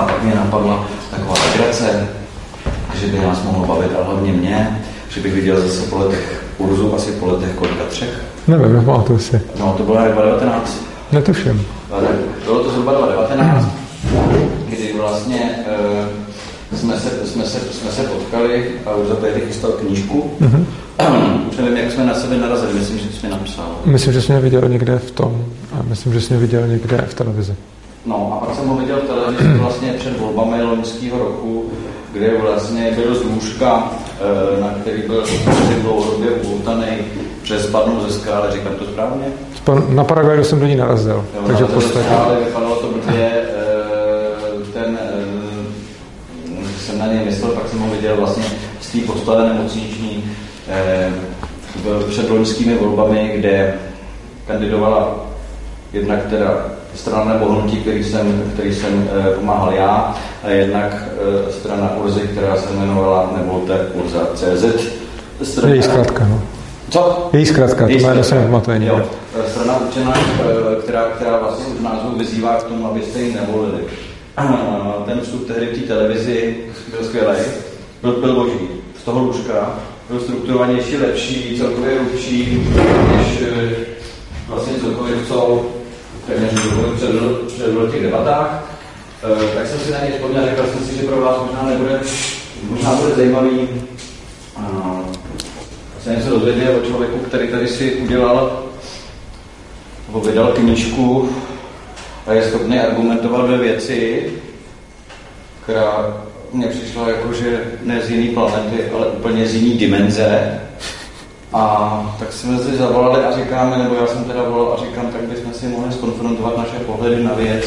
A pak mě napadla taková legrace, že by nás mohlo bavit, ale hlavně mě, že bych viděl zase po letech Urzu, asi po letech kolika třech. Nevím, nepamatuju si. No, to bylo 2019. Netuším. Bylo to zhruba 2019, kdy vlastně uh, jsme, se, jsme, se, jsme se potkali a už za tehdy chystal knížku. Mm-hmm. Už nevím, jak jsme na sebe narazili, myslím, že jsi mi napsal. Myslím, že jsi mě viděl někde v tom. A myslím, že jsi mě viděl někde v televizi. No a pak jsem ho viděl v televizi vlastně před volbami loňského roku, kde vlastně byl z lůžka, eh, na který byl dlouhodobě upoutaný přes padnou ze skály, říkám to správně? Na Paraguayu jsem do ní narazil. Jo, takže v podstatě... Skály, vypadalo to blbě, eh, ten, eh, jsem na něj myslel, pak jsem ho viděl vlastně z té postave nemocniční před loňskými volbami, kde kandidovala jednak teda strana nebo hnutí, který jsem, který jsem e, pomáhal já, a jednak e, strana Urzy, která se jmenovala Nevolte Urza CZ. Strana, Její zkrátka, no. Co? Její zkrátka, to jméno se nepamatuje Jo, strana určená, která, která vlastně v názvu vyzývá k tomu, abyste ji nevolili. Ten vstup tehdy v té televizi byl skvělý, byl, byl boží. Z toho lůžka byl strukturovanější, lepší, celkově lepší, než vlastně cokoliv, co téměř předvedl, předvedl v těch debatách, e, tak jsem si na něj vzpomněl, řekl jsem si, že pro vás možná nebude, možná bude zajímavý se něco dozvědět o člověku, který tady si udělal nebo vydal knížku a je schopný argumentovat ve věci, která mně přišla jako, že ne z jiné planety, ale úplně z jiné dimenze. A tak jsme si zavolali a říkáme, nebo já jsem teda volal a říkám, tak bychom si mohli skonfrontovat naše pohledy na věc.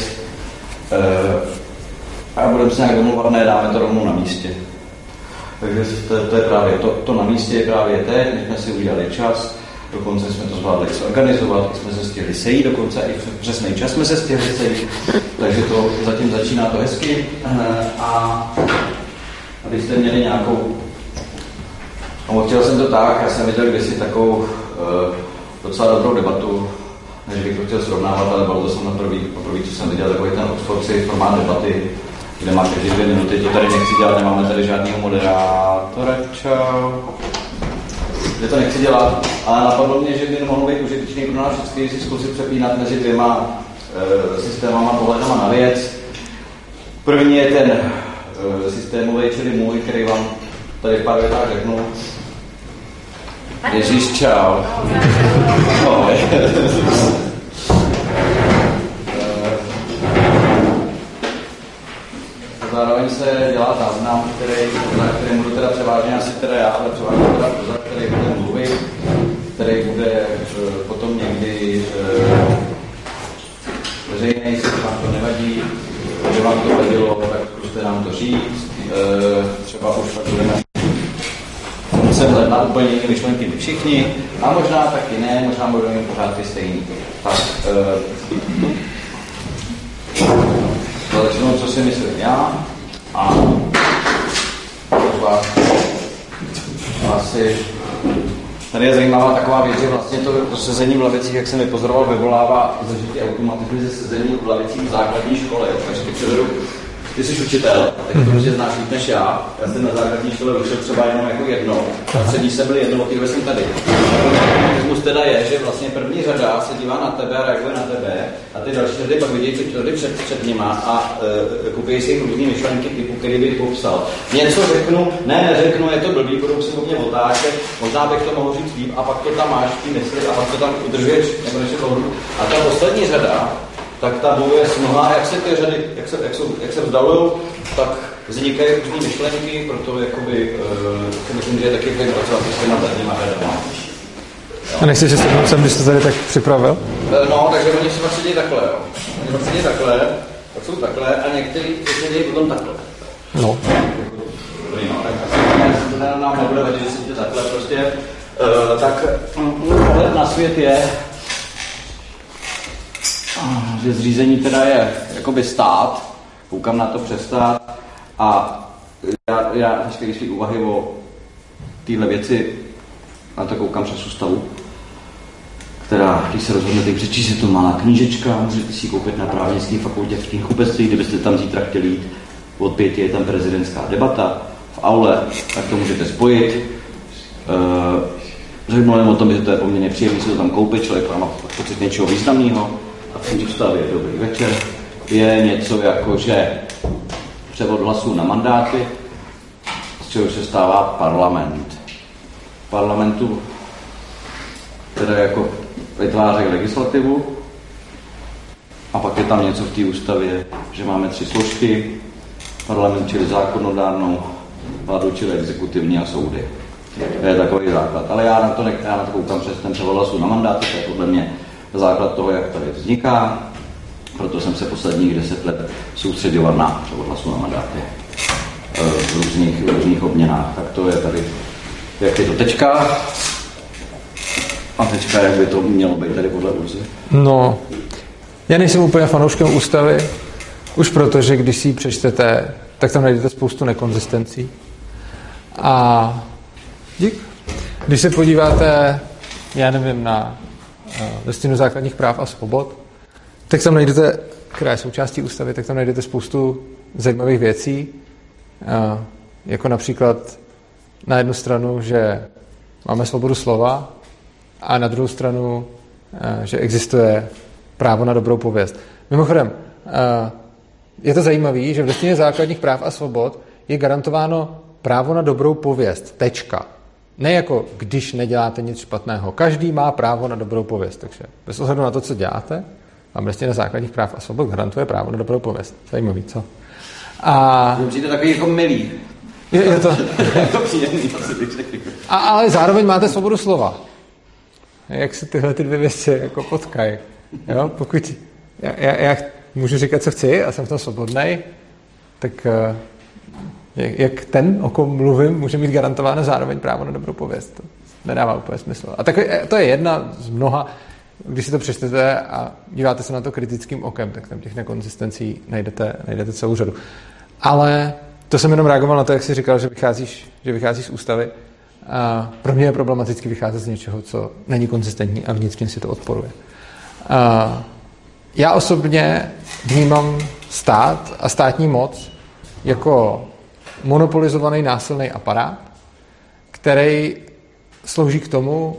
E, a budeme se nějak domluvat, ne, dáme to rovnou na místě. Takže to, to je právě to, to na místě je právě teď, my jsme si udělali čas, dokonce jsme to zvládli zorganizovat, jsme se stihli sejít, dokonce i v přesný čas jsme se stihli sejít, takže to zatím začíná to hezky. Eh, a abyste měli nějakou chtěl jsem to tak, já jsem viděl kdysi takovou uh, docela dobrou debatu, než bych to chtěl srovnávat, ale bylo to jsem na první, poprvé, co jsem viděl, takový ten Oxfordský formát debaty, kde má každý dvě minuty, to tady nechci dělat, nemáme tady žádného moderátora, čau. Kde to nechci dělat, ale napadlo mě, že by mohlo být užitečný pro nás všechny si zkusit přepínat mezi dvěma uh, systémama pohledama na věc. První je ten uh, systémový, čili můj, který vám tady v pár větách řeknu. Ježíš, čau. No, zároveň všichni, a možná taky ne, možná budou mít pořád ty stejný. Tak, uh, začnu, co si myslím já, a třeba asi Tady je zajímavá taková věc, že vlastně to, to sezení v lavicích, jak jsem mi pozoroval, vyvolává zažitý automatizmy ze sezení v lavicích v základní škole. Takže ty předvedu ty jsi učitel, to mm-hmm. prostě znáš víc než já. Já jsem na základní škole vyšel třeba jenom jako jedno. A přední jsem byl jedno, od jsem tady. Automatismus teda je, že vlastně první řada se dívá na tebe a reaguje na tebe a ty další řady pak vidějí ty řady před, před nima a uh, koupí si různé myšlenky typu, který bych popsal. Něco řeknu, ne, neřeknu, je to blbý, budou si mě otáčet, možná bych to mohl říct líp a pak to tam máš v té mysli a pak to tam udržuješ, nebo než to A ta poslední řada, tak ta bojuje s mnoha, jak se ty řady, jak se, jak, jsou, jak se vzdalují, tak vznikají různé myšlenky, proto jakoby, uh, myslím, že je taky fajn pracovat s těma zadníma řadama. A nechceš se sednout sem, když jsi tady tak připravil? Uh, no, takže oni pak sedí takhle, jo. Oni pak sedí takhle, pak jsou takhle a někteří sedí potom takhle. No. no tak asi nám nebude vadit, že sedíte takhle prostě. Uh, tak můj pohled na svět je, že zřízení teda je jakoby stát, koukám na to přestát a já, já veškeré své úvahy o téhle věci. Na to koukám přes ústavu, která, když se rozhodnete přečíst, je to malá knížečka, můžete si ji koupit na právnické fakultě v knihkupectví, kdybyste tam zítra chtěli jít, od pěti je tam prezidentská debata v aule, tak to můžete spojit. Zajímavé o tom, že to je poměrně příjemné si to tam koupit, člověk má pocit něčeho významného. A té ústavě dobrý večer je něco jako, že převod hlasů na mandáty, z čeho se stává parlament. Parlamentu teda jako vytváří legislativu a pak je tam něco v té ústavě, že máme tři složky, parlament čili zákonodárnou, vládu čili exekutivní a soudy. To je takový základ. Ale já na to, ne, já na to koukám přes ten převod hlasů na mandáty, to je podle mě základ toho, jak tady vzniká. Proto jsem se posledních deset let soustředoval na převod hlasů na mandáty eh, v různých, v různých obměnách. Tak to je tady, jak je to tečka. A teďka, jak by to mělo být tady podle Urzy? No, já nejsem úplně fanouškem ústavy, už proto, že když si ji přečtete, tak tam najdete spoustu nekonzistencí. A dík. Když se podíváte, já nevím, na uh, listinu základních práv a svobod, tak tam najdete, která je součástí ústavy, tak tam najdete spoustu zajímavých věcí, jako například na jednu stranu, že máme svobodu slova a na druhou stranu, uh, že existuje právo na dobrou pověst. Mimochodem, je to zajímavé, že v listině základních práv a svobod je garantováno právo na dobrou pověst. Tečka. Ne jako když neděláte nic špatného. Každý má právo na dobrou pověst. Takže bez ohledu na to, co děláte, vám listina základních práv a svobod garantuje právo na dobrou pověst. Zajímavý, co? A... Přijde takový jako milý. Je, je to... je to příjemný, a, ale zároveň máte svobodu slova. Jak se tyhle ty dvě věci jako potkají. Jo? Pokud já, já, já můžu říkat, co chci a jsem v tom svobodný, tak uh, jak ten, o kom mluvím, může mít garantováno zároveň právo na dobrou pověst. To nedává úplně smysl. A tak, eh, to je jedna z mnoha, když si to přečtete a díváte se na to kritickým okem, tak tam těch nekonzistencí najdete, najdete celou řadu. Ale to jsem jenom reagoval na to, jak jsi říkal, že vycházíš, že vycházíš z ústavy. A pro mě je problematicky vycházet z něčeho, co není konzistentní a vnitřně si to odporuje. A já osobně vnímám stát a státní moc jako monopolizovaný násilný aparát, který slouží k tomu,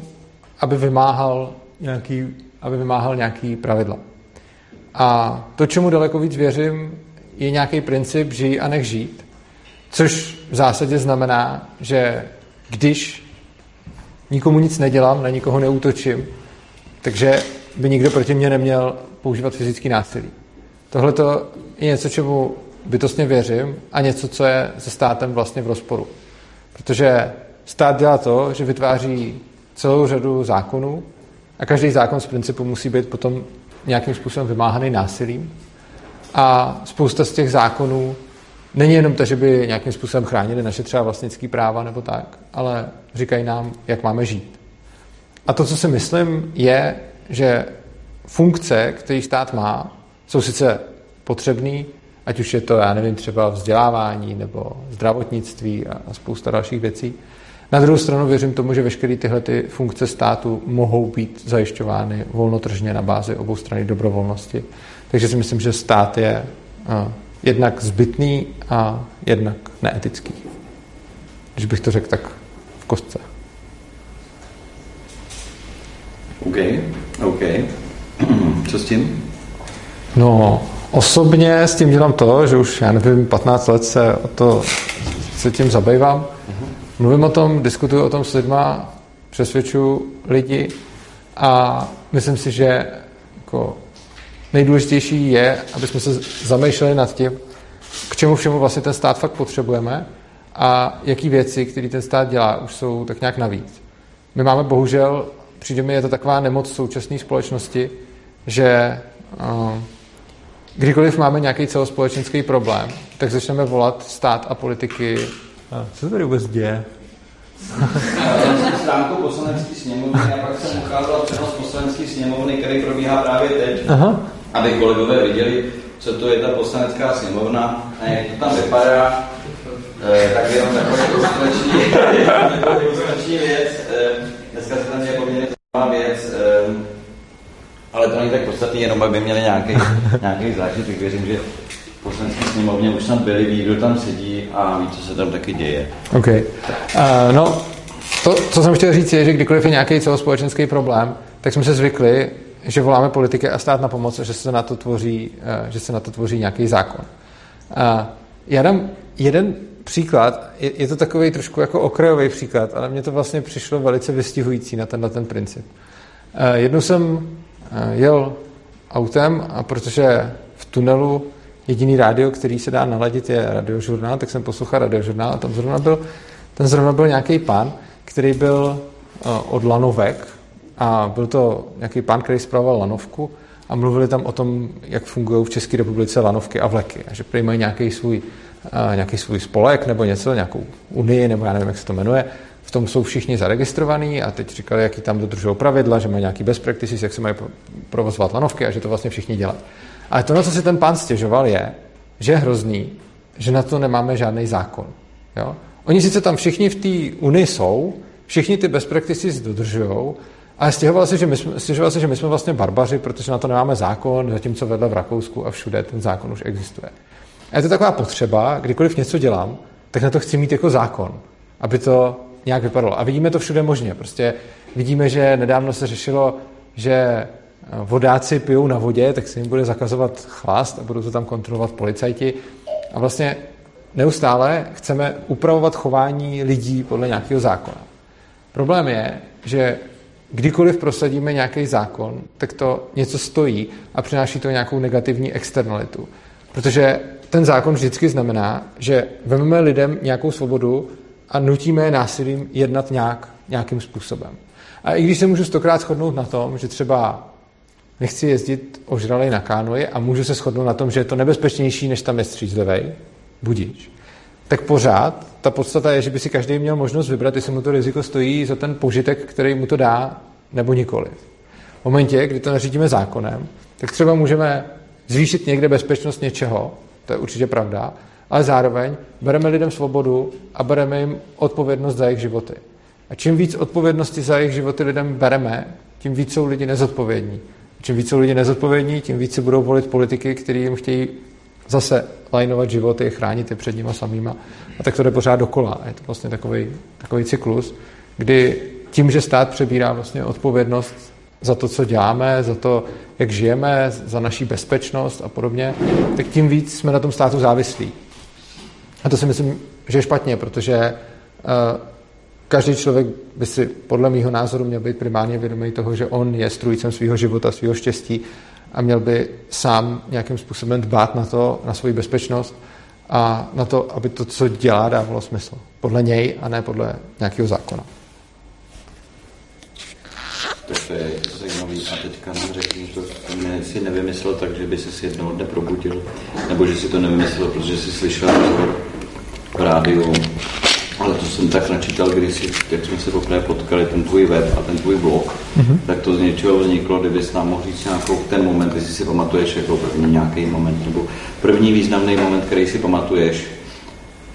aby vymáhal nějaký, aby vymáhal nějaký pravidla. A to, čemu daleko víc věřím, je nějaký princip žij a nech žít, což v zásadě znamená, že když nikomu nic nedělám, na nikoho neútočím, takže by nikdo proti mě neměl používat fyzický násilí. Tohle je něco, čemu bytostně věřím a něco, co je se státem vlastně v rozporu. Protože stát dělá to, že vytváří celou řadu zákonů a každý zákon z principu musí být potom nějakým způsobem vymáhaný násilím. A spousta z těch zákonů není jenom to, že by nějakým způsobem chránili naše třeba vlastnické práva nebo tak, ale říkají nám, jak máme žít. A to, co si myslím, je, že funkce, které stát má, jsou sice potřebný, ať už je to, já nevím, třeba vzdělávání nebo zdravotnictví a spousta dalších věcí. Na druhou stranu věřím tomu, že veškeré tyhle ty funkce státu mohou být zajišťovány volnotržně na bázi obou strany dobrovolnosti. Takže si myslím, že stát je uh, jednak zbytný a jednak neetický. Když bych to řekl tak v kostce. OK, OK. Co s tím? No, osobně s tím dělám to, že už, já nevím, 15 let se o to se tím zabývám. Mluvím o tom, diskutuju o tom s lidma, přesvědčuji lidi a myslím si, že jako nejdůležitější je, aby jsme se zamýšleli nad tím, k čemu všemu vlastně ten stát fakt potřebujeme a jaký věci, které ten stát dělá, už jsou tak nějak navíc. My máme bohužel, přijde mi, je to taková nemoc současné společnosti, že uh, kdykoliv máme nějaký celospolečenský problém, tak začneme volat stát a politiky. A co tady vůbec děje? stránku poslanecké sněmovny a pak jsem ukázal přenos poslanecké sněmovny, který probíhá právě teď, Aha. aby kolegové viděli, co to je ta poslanecká sněmovna a jak to tam vypadá. E, tak jenom takový ilustrační věc. E, dneska se tam je poměrně věc. E, ale to není tak podstatný, jenom aby měli nějaký, nějaký zážitek. Věřím, že poslanecké sněmovně už snad byli, ví, kdo tam sedí a ví, co se tam taky děje. OK. Uh, no, to, co jsem chtěl říct, je, že kdykoliv je nějaký celospolečenský problém, tak jsme se zvykli, že voláme politiky a stát na pomoc, že se na to tvoří, uh, že se na to tvoří nějaký zákon. Uh, já dám jeden příklad, je, je to takový trošku jako okrajový příklad, ale mně to vlastně přišlo velice vystihující na tenhle ten princip. Uh, jednou jsem jel autem a protože v tunelu jediný rádio, který se dá naladit, je radiožurnál, tak jsem poslouchal radiožurnál a tam zrovna byl, ten zrovna byl nějaký pán, který byl uh, od lanovek a byl to nějaký pán, který zpravoval lanovku a mluvili tam o tom, jak fungují v České republice lanovky a vleky a že prý mají nějaký svůj, uh, nějaký svůj spolek nebo něco, nějakou unii, nebo já nevím, jak se to jmenuje, v tom jsou všichni zaregistrovaní a teď říkali, jaký tam dodržují pravidla, že mají nějaký best practices, jak se mají provozovat lanovky a že to vlastně všichni dělají. Ale to, na co si ten pán stěžoval, je, že je hrozný, že na to nemáme žádný zákon. Jo? Oni sice tam všichni v té unii jsou, všichni ty best practices dodržují, ale stěžoval se, že my jsme, stěžoval se, že my jsme vlastně barbaři, protože na to nemáme zákon, zatímco vedle v Rakousku a všude ten zákon už existuje. A je to taková potřeba, kdykoliv něco dělám, tak na to chci mít jako zákon, aby to nějak vypadalo. A vidíme to všude možně. Prostě vidíme, že nedávno se řešilo, že vodáci pijou na vodě, tak se jim bude zakazovat chlast a budou to tam kontrolovat policajti. A vlastně neustále chceme upravovat chování lidí podle nějakého zákona. Problém je, že kdykoliv prosadíme nějaký zákon, tak to něco stojí a přináší to nějakou negativní externalitu. Protože ten zákon vždycky znamená, že vezmeme lidem nějakou svobodu a nutíme je násilím jednat nějak, nějakým způsobem. A i když se můžu stokrát shodnout na tom, že třeba nechci jezdit ožralej na kánoji a můžu se shodnout na tom, že je to nebezpečnější, než tam je střízlivej, budíč, tak pořád ta podstata je, že by si každý měl možnost vybrat, jestli mu to riziko stojí za ten požitek, který mu to dá, nebo nikoli. V momentě, kdy to nařídíme zákonem, tak třeba můžeme zvýšit někde bezpečnost něčeho, to je určitě pravda, ale zároveň bereme lidem svobodu a bereme jim odpovědnost za jejich životy. A čím víc odpovědnosti za jejich životy lidem bereme, tím víc jsou lidi nezodpovědní. Čím víc jsou lidi nezodpovědní, tím více budou volit politiky, kteří jim chtějí zase lajnovat životy, chránit je před nimi samýma. A tak to jde pořád dokola. Je to vlastně takový, takový cyklus, kdy tím, že stát přebírá vlastně odpovědnost za to, co děláme, za to, jak žijeme, za naší bezpečnost a podobně, tak tím víc jsme na tom státu závislí. A to si myslím, že je špatně, protože uh, každý člověk by si podle mého názoru měl být primárně vědomý toho, že on je strůjcem svého života, svého štěstí a měl by sám nějakým způsobem dbát na to, na svoji bezpečnost a na to, aby to, co dělá, dávalo smysl. Podle něj a ne podle nějakého zákona. To je zajímavý. A teďka nám řekni, že to si nevymyslel tak, že by se si jednoho dne probudil, nebo že si to nevymyslel, protože jsi slyšel v rádiu ale to jsem tak načítal, když si, jak jsme se poprvé potkali, ten tvůj web a ten tvůj blog, mm-hmm. tak to z něčeho vzniklo, kdybys nám mohl říct nějakou ten moment, jestli si pamatuješ jako první nějaký moment, nebo první významný moment, který si pamatuješ.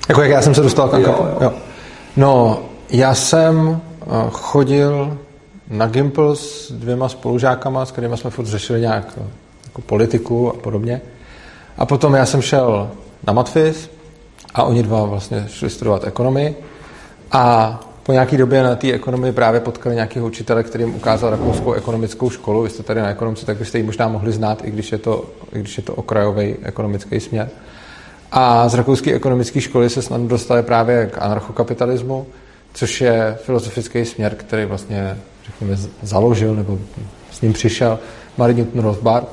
Jako jak já jsem se dostal k jo, jo. jo. No, já jsem eh, chodil na Gimple s dvěma spolužákama, s kterými jsme furt řešili nějak eh, jako politiku a podobně. A potom já jsem šel na Matfis, a oni dva vlastně šli studovat ekonomii a po nějaké době na té ekonomii právě potkali nějakého učitele, který jim ukázal rakouskou ekonomickou školu. Vy jste tady na ekonomice, tak byste ji možná mohli znát, i když je to, i když je to okrajový ekonomický směr. A z rakouské ekonomické školy se snad dostali právě k anarchokapitalismu, což je filozofický směr, který vlastně, řekněme, založil nebo s ním přišel Marie Newton Rothbard.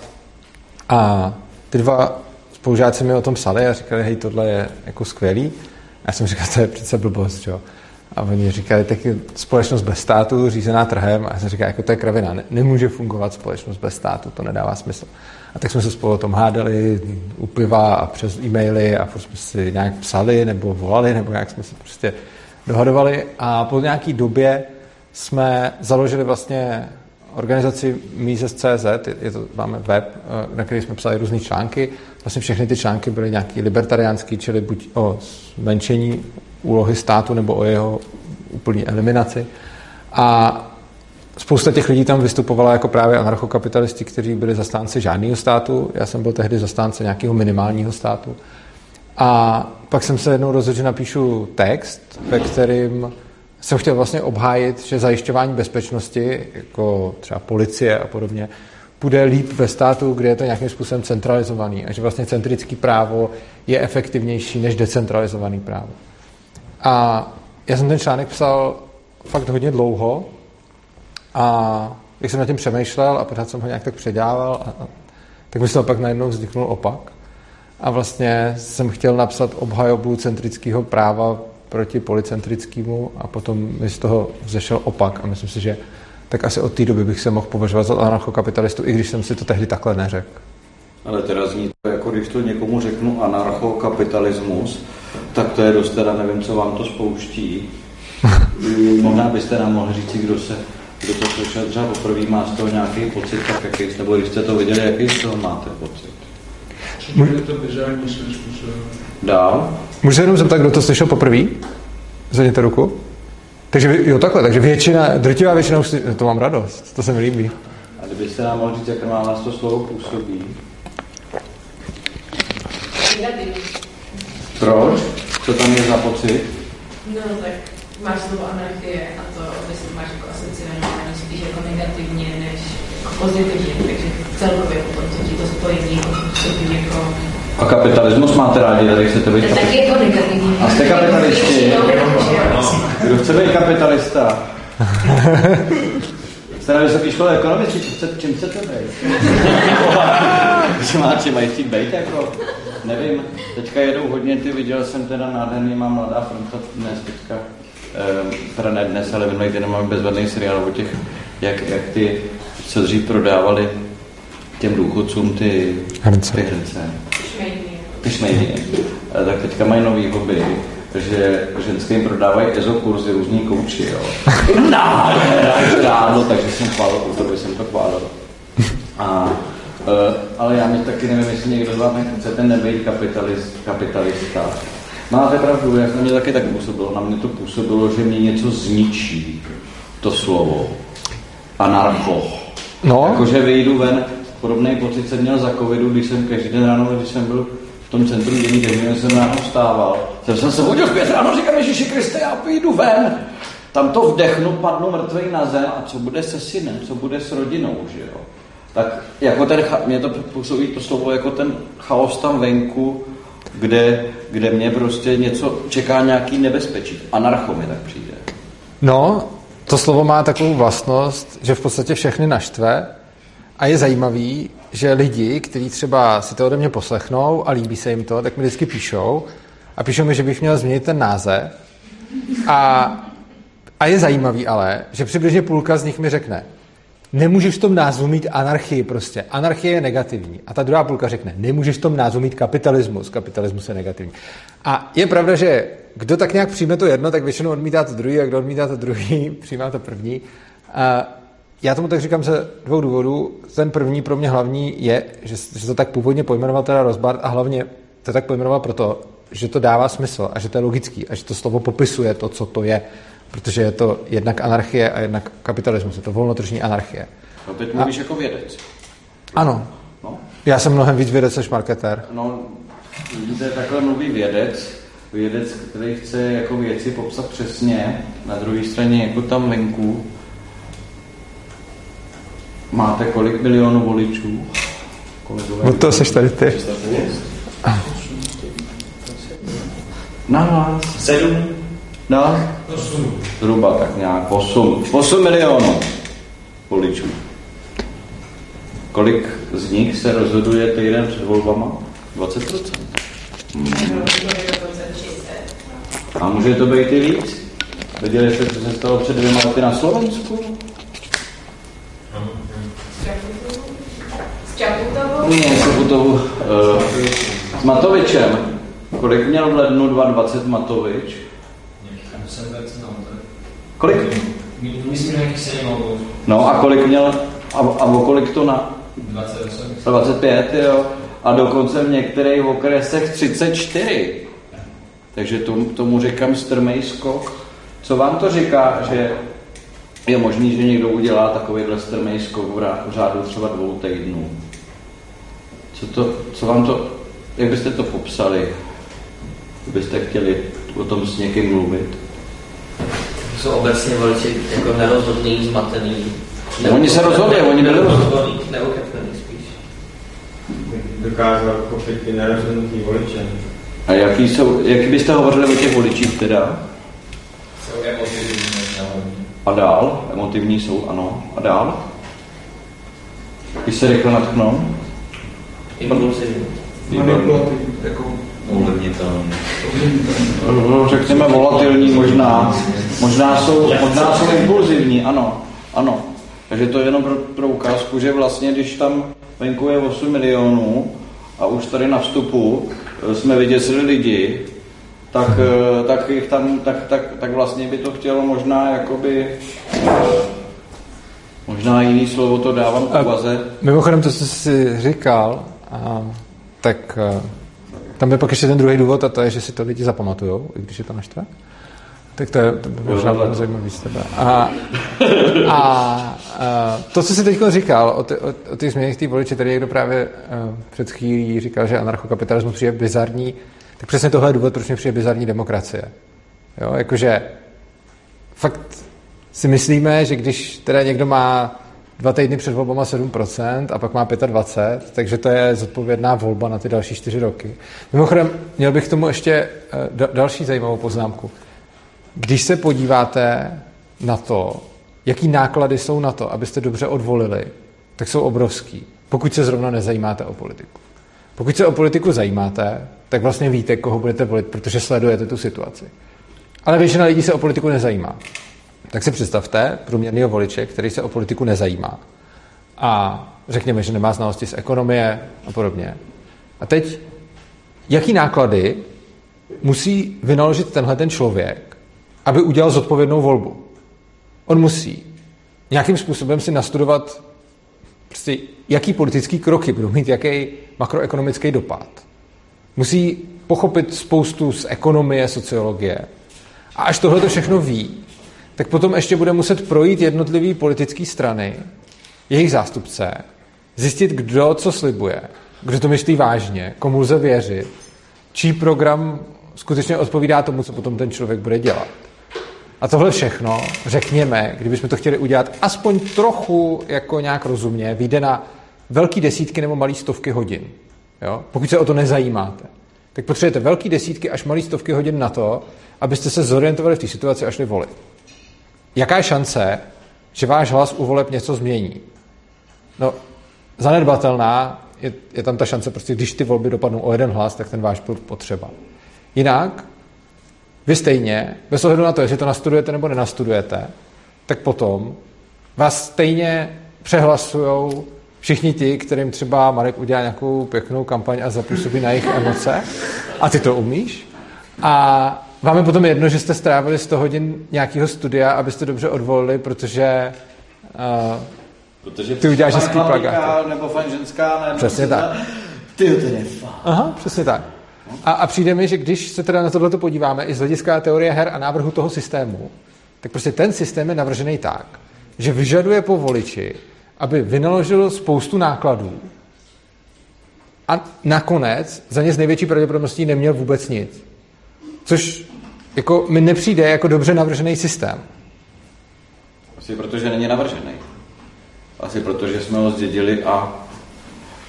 A ty dva spolužáci mi o tom psali a říkali, hej, tohle je jako skvělý. A já jsem říkal, to je přece blbost, jo. A oni říkali, tak společnost bez státu, řízená trhem. A já jsem říkal, jako to je kravina, ne, nemůže fungovat společnost bez státu, to nedává smysl. A tak jsme se spolu o tom hádali u piva a přes e-maily a jsme si nějak psali nebo volali, nebo jak jsme se prostě dohadovali. A po nějaké době jsme založili vlastně organizaci Mises.cz, je to, máme web, eh, na který jsme psali různé články. Vlastně všechny ty články byly nějaký libertariánský, čili buď o zmenšení úlohy státu nebo o jeho úplné eliminaci. A spousta těch lidí tam vystupovala jako právě anarchokapitalisti, kteří byli zastánci žádného státu. Já jsem byl tehdy zastánce nějakého minimálního státu. A pak jsem se jednou rozhodl, že napíšu text, ve kterým jsem chtěl vlastně obhájit, že zajišťování bezpečnosti, jako třeba policie a podobně, bude líp ve státu, kde je to nějakým způsobem centralizovaný a že vlastně centrický právo je efektivnější než decentralizovaný právo. A já jsem ten článek psal fakt hodně dlouho a když jsem nad tím přemýšlel a pořád jsem ho nějak tak předával, a, a, tak mi se pak najednou vzniknul opak. A vlastně jsem chtěl napsat obhajobu centrického práva proti policentrickému a potom mi z toho vzešel opak a myslím si, že tak asi od té doby bych se mohl považovat za anarchokapitalistu, i když jsem si to tehdy takhle neřekl. Ale teda zní to, jako když to někomu řeknu anarchokapitalismus, tak to je dost teda, nevím, co vám to spouští. Možná byste nám mohli říct, kdo se kdo to slyšel třeba poprvé, má z toho nějaký pocit, tak jaký, nebo když jste to viděli, jaký z toho máte pocit? Může to vizuální způsobem. Dál? Můžu se jenom zeptat, kdo to slyšel poprvé? Zvedněte ruku. Takže jo, takhle, takže většina, drtivá většina už, to mám radost, to se mi líbí. A kdybyste nám mohli říct, jak má vás to slovo působí? Proč? Co tam je za pocit? No, tak máš slovo anarchie a to myslím máš jako asociální spíš jako negativně než jako pozitivně, takže celkově potom co ti to spojení působí jako A kapitalismus máte rádi, tady chcete být negativní. A jste kapitalisti? Kdo chce být kapitalista? Jste na vysoké škole ekonomiky, čím, chce, čím chcete být? Že má, čím mají chtít být, jako, nevím. Teďka jedou hodně, ty viděl jsem teda nádherný, má mladá fronta dnes teďka, eh, teda ne dnes, ale minulý týden máme bezvadný seriál o těch, jak, jak ty, co dřív prodávali těm důchodcům ty Hrnce. Ty hrnce Ty šmejdy, Eh, tak teďka mají nový hobby, že ženské jim prodávají EZO kurzy, různý kouči, jo. No, takže jsem chválil, autorovi jsem to chválil. A, eh, ale já mi taky nevím, jestli někdo z vás chcete nebejt kapitalist, kapitalista. Máte pravdu, jak na mě taky tak působilo. Na mě to působilo, že mě něco zničí, to slovo. Anarcho. No, Jakože vyjdu ven, podobný pocit jsem měl za covidu, když jsem každý den ráno, když jsem byl v tom centru dění, kde jsem ráno vstával. Jsem, jsem se vodil v pět ráno, říkám, Ježíši Kriste, já vyjdu ven. Tam to vdechnu, padnu mrtvý na zem a co bude se synem, co bude s rodinou, že jo. Tak jako ten, mě to působí to slovo jako ten chaos tam venku, kde, kde mě prostě něco čeká nějaký nebezpečí. Anarcho mi tak přijde. no, to slovo má takovou vlastnost, že v podstatě všechny naštve a je zajímavý, že lidi, kteří třeba si to ode mě poslechnou a líbí se jim to, tak mi vždycky píšou a píšou mi, že bych měl změnit ten název a, a je zajímavý ale, že přibližně půlka z nich mi řekne, nemůžeš v tom názvu mít anarchii prostě. Anarchie je negativní. A ta druhá půlka řekne, nemůžeš v tom názvu mít kapitalismus. Kapitalismus je negativní. A je pravda, že kdo tak nějak přijme to jedno, tak většinou odmítá to druhý a kdo odmítá to druhý, přijímá to první. A já tomu tak říkám ze dvou důvodů. Ten první pro mě hlavní je, že, že to tak původně pojmenoval teda Rozbart a hlavně to tak pojmenoval proto, že to dává smysl a že to je logický a že to slovo popisuje to, co to je. Protože je to jednak anarchie a jednak kapitalismus. Je to volnotržní anarchie. No teď mluvíš jako vědec. Ano, No. já jsem mnohem víc vědec než marketér. No, vidíte, takhle mluví vědec, vědec, který chce jako věci popsat přesně, na druhé straně jako tam venku máte kolik milionů voličů? Kolegové? No to seš tady ty. Na vás. Sedm. No, zhruba tak nějak 8. 8 milionů voličů. Kolik z nich se rozhoduje týden před volbama? 20%. A může to být i víc? Viděli jste, co se stalo před dvěma lety na Slovensku? S Čaputovou? Ne, Sobotovu uh, s Matovičem. Kolik měl v lednu 2020 Matovič? Kolik? Myslím, že nějaký 7 nebo No a kolik měl, a, a o kolik to na? 28. 25, jo. A dokonce v některých okresech 34. Takže tomu, tomu říkám strmej skok. Co vám to říká, že je možný, že někdo udělá takovýhle strmej skok v řádu třeba dvou týdnů. Co, to, co vám to, jak byste to popsali? Kdybyste chtěli o tom s někým mluvit? Jsou obecně voliči jako nerozhodný, zmatený. Oni se rozhodli, oni byli nerozhodný. Neukeplený spíš. dokázal pochopit ty nerozhodnutí voliče. A jaký, jsou, jaký byste hovořili o těch voličích teda? Jsou emotivní. A dál? Emotivní jsou, ano. A dál? Když se rychle natknou? Impulsivní. Manipulativní. Jako ovlivnitelný. No, Řekněme volatilní možná. Možná jsou, možná jsou impulzivní, ano. Ano. Takže to je jenom pro, pro ukázku, že vlastně, když tam venku je 8 milionů a už tady na vstupu eh, jsme vyděsili lidi, tak, eh, tak, jich tam, tak, tak, tak vlastně by to chtělo možná jakoby eh, možná jiný slovo to dávám k úvaze. Mimochodem, to, co jsi říkal, a, tak a, tam je pak ještě ten druhý důvod a to je, že si to lidi zapamatujou, i když je to naštve. Tak to je to by možná bylo zajímavý z tebe. A, a, a to, co jsi teď říkal o, ty, o, o těch změnách té voliče, tady někdo právě uh, před chvílí říkal, že anarchokapitalismus přijde bizarní, tak přesně tohle je důvod, proč mi přijde bizarní demokracie. Jo, jakože fakt si myslíme, že když teda někdo má dva týdny před volbama 7% a pak má 25%, takže to je zodpovědná volba na ty další čtyři roky. Mimochodem, měl bych k tomu ještě eh, da- další zajímavou poznámku. Když se podíváte na to, jaký náklady jsou na to, abyste dobře odvolili, tak jsou obrovský, pokud se zrovna nezajímáte o politiku. Pokud se o politiku zajímáte, tak vlastně víte, koho budete volit, protože sledujete tu situaci. Ale většina lidí se o politiku nezajímá. Tak si představte průměrného voliče, který se o politiku nezajímá. A řekněme, že nemá znalosti z ekonomie a podobně. A teď, jaký náklady musí vynaložit tenhle ten člověk, aby udělal zodpovědnou volbu? On musí nějakým způsobem si nastudovat, prostě, jaký politický kroky budou mít jaký makroekonomický dopad. Musí pochopit spoustu z ekonomie, sociologie. A až tohle to všechno ví, tak potom ještě bude muset projít jednotlivý politické strany, jejich zástupce, zjistit, kdo co slibuje, kdo to myslí vážně, komu lze věřit, čí program skutečně odpovídá tomu, co potom ten člověk bude dělat. A tohle všechno, řekněme, kdybychom to chtěli udělat aspoň trochu jako nějak rozumně, vyjde na velký desítky nebo malý stovky hodin. Jo? Pokud se o to nezajímáte, tak potřebujete velký desítky až malý stovky hodin na to, abyste se zorientovali v té situaci a šli volit. Jaká je šance, že váš hlas u voleb něco změní? No, zanedbatelná je, je tam ta šance, prostě když ty volby dopadnou o jeden hlas, tak ten váš byl potřeba. Jinak, vy stejně, bez ohledu na to, jestli to nastudujete nebo nenastudujete, tak potom vás stejně přehlasují všichni ti, kterým třeba Marek udělá nějakou pěknou kampaň a zapůsobí na jejich emoce a ty to umíš. A vám je potom jedno, že jste strávili 100 hodin nějakého studia, abyste dobře odvolili, protože uh, Protože Ty uděláš hezký plakát. Nebo fajn ženská, nebo Přesně tak. Ty to je. Aha, přesně tak. A, a přijde mi, že když se teda na tohle podíváme i z hlediska teorie her a návrhu toho systému, tak prostě ten systém je navržený tak, že vyžaduje po voliči, aby vynaložil spoustu nákladů a nakonec za ně z největší pravděpodobností neměl vůbec nic. Což jako mi nepřijde jako dobře navržený systém. Asi protože není navržený. Asi protože jsme ho zdědili a,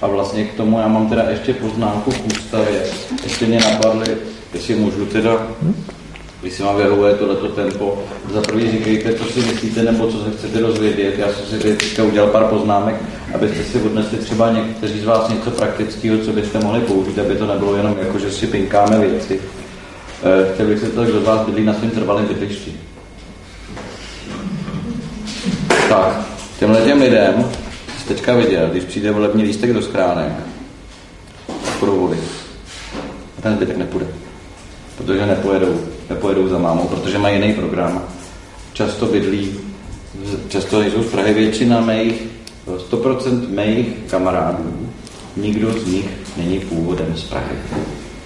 a vlastně k tomu já mám teda ještě poznámku k ústavě. Ještě mě napadly, jestli můžu teda, když si vám vyhovuje tohleto tempo, za prvý říkejte, co si myslíte nebo co se chcete dozvědět. Já jsem si teďka udělal pár poznámek, abyste si odnesli třeba někteří z vás něco praktického, co byste mohli použít, aby to nebylo jenom jako, že si pinkáme věci. Eh, Chtěl bych se to, kdo z vás bydlí na svém trvalém bydlišti. Tak, těmhle těm lidem jsi teďka viděl, když přijde volební lístek do skránek, půjdou volit. A ten zbytek nepůjde. Protože nepojedou, nepojedou za mámou, protože mají jiný program. Často bydlí, často nejsou z Prahy, většina mých, 100% mých kamarádů, nikdo z nich není původem z Prahy.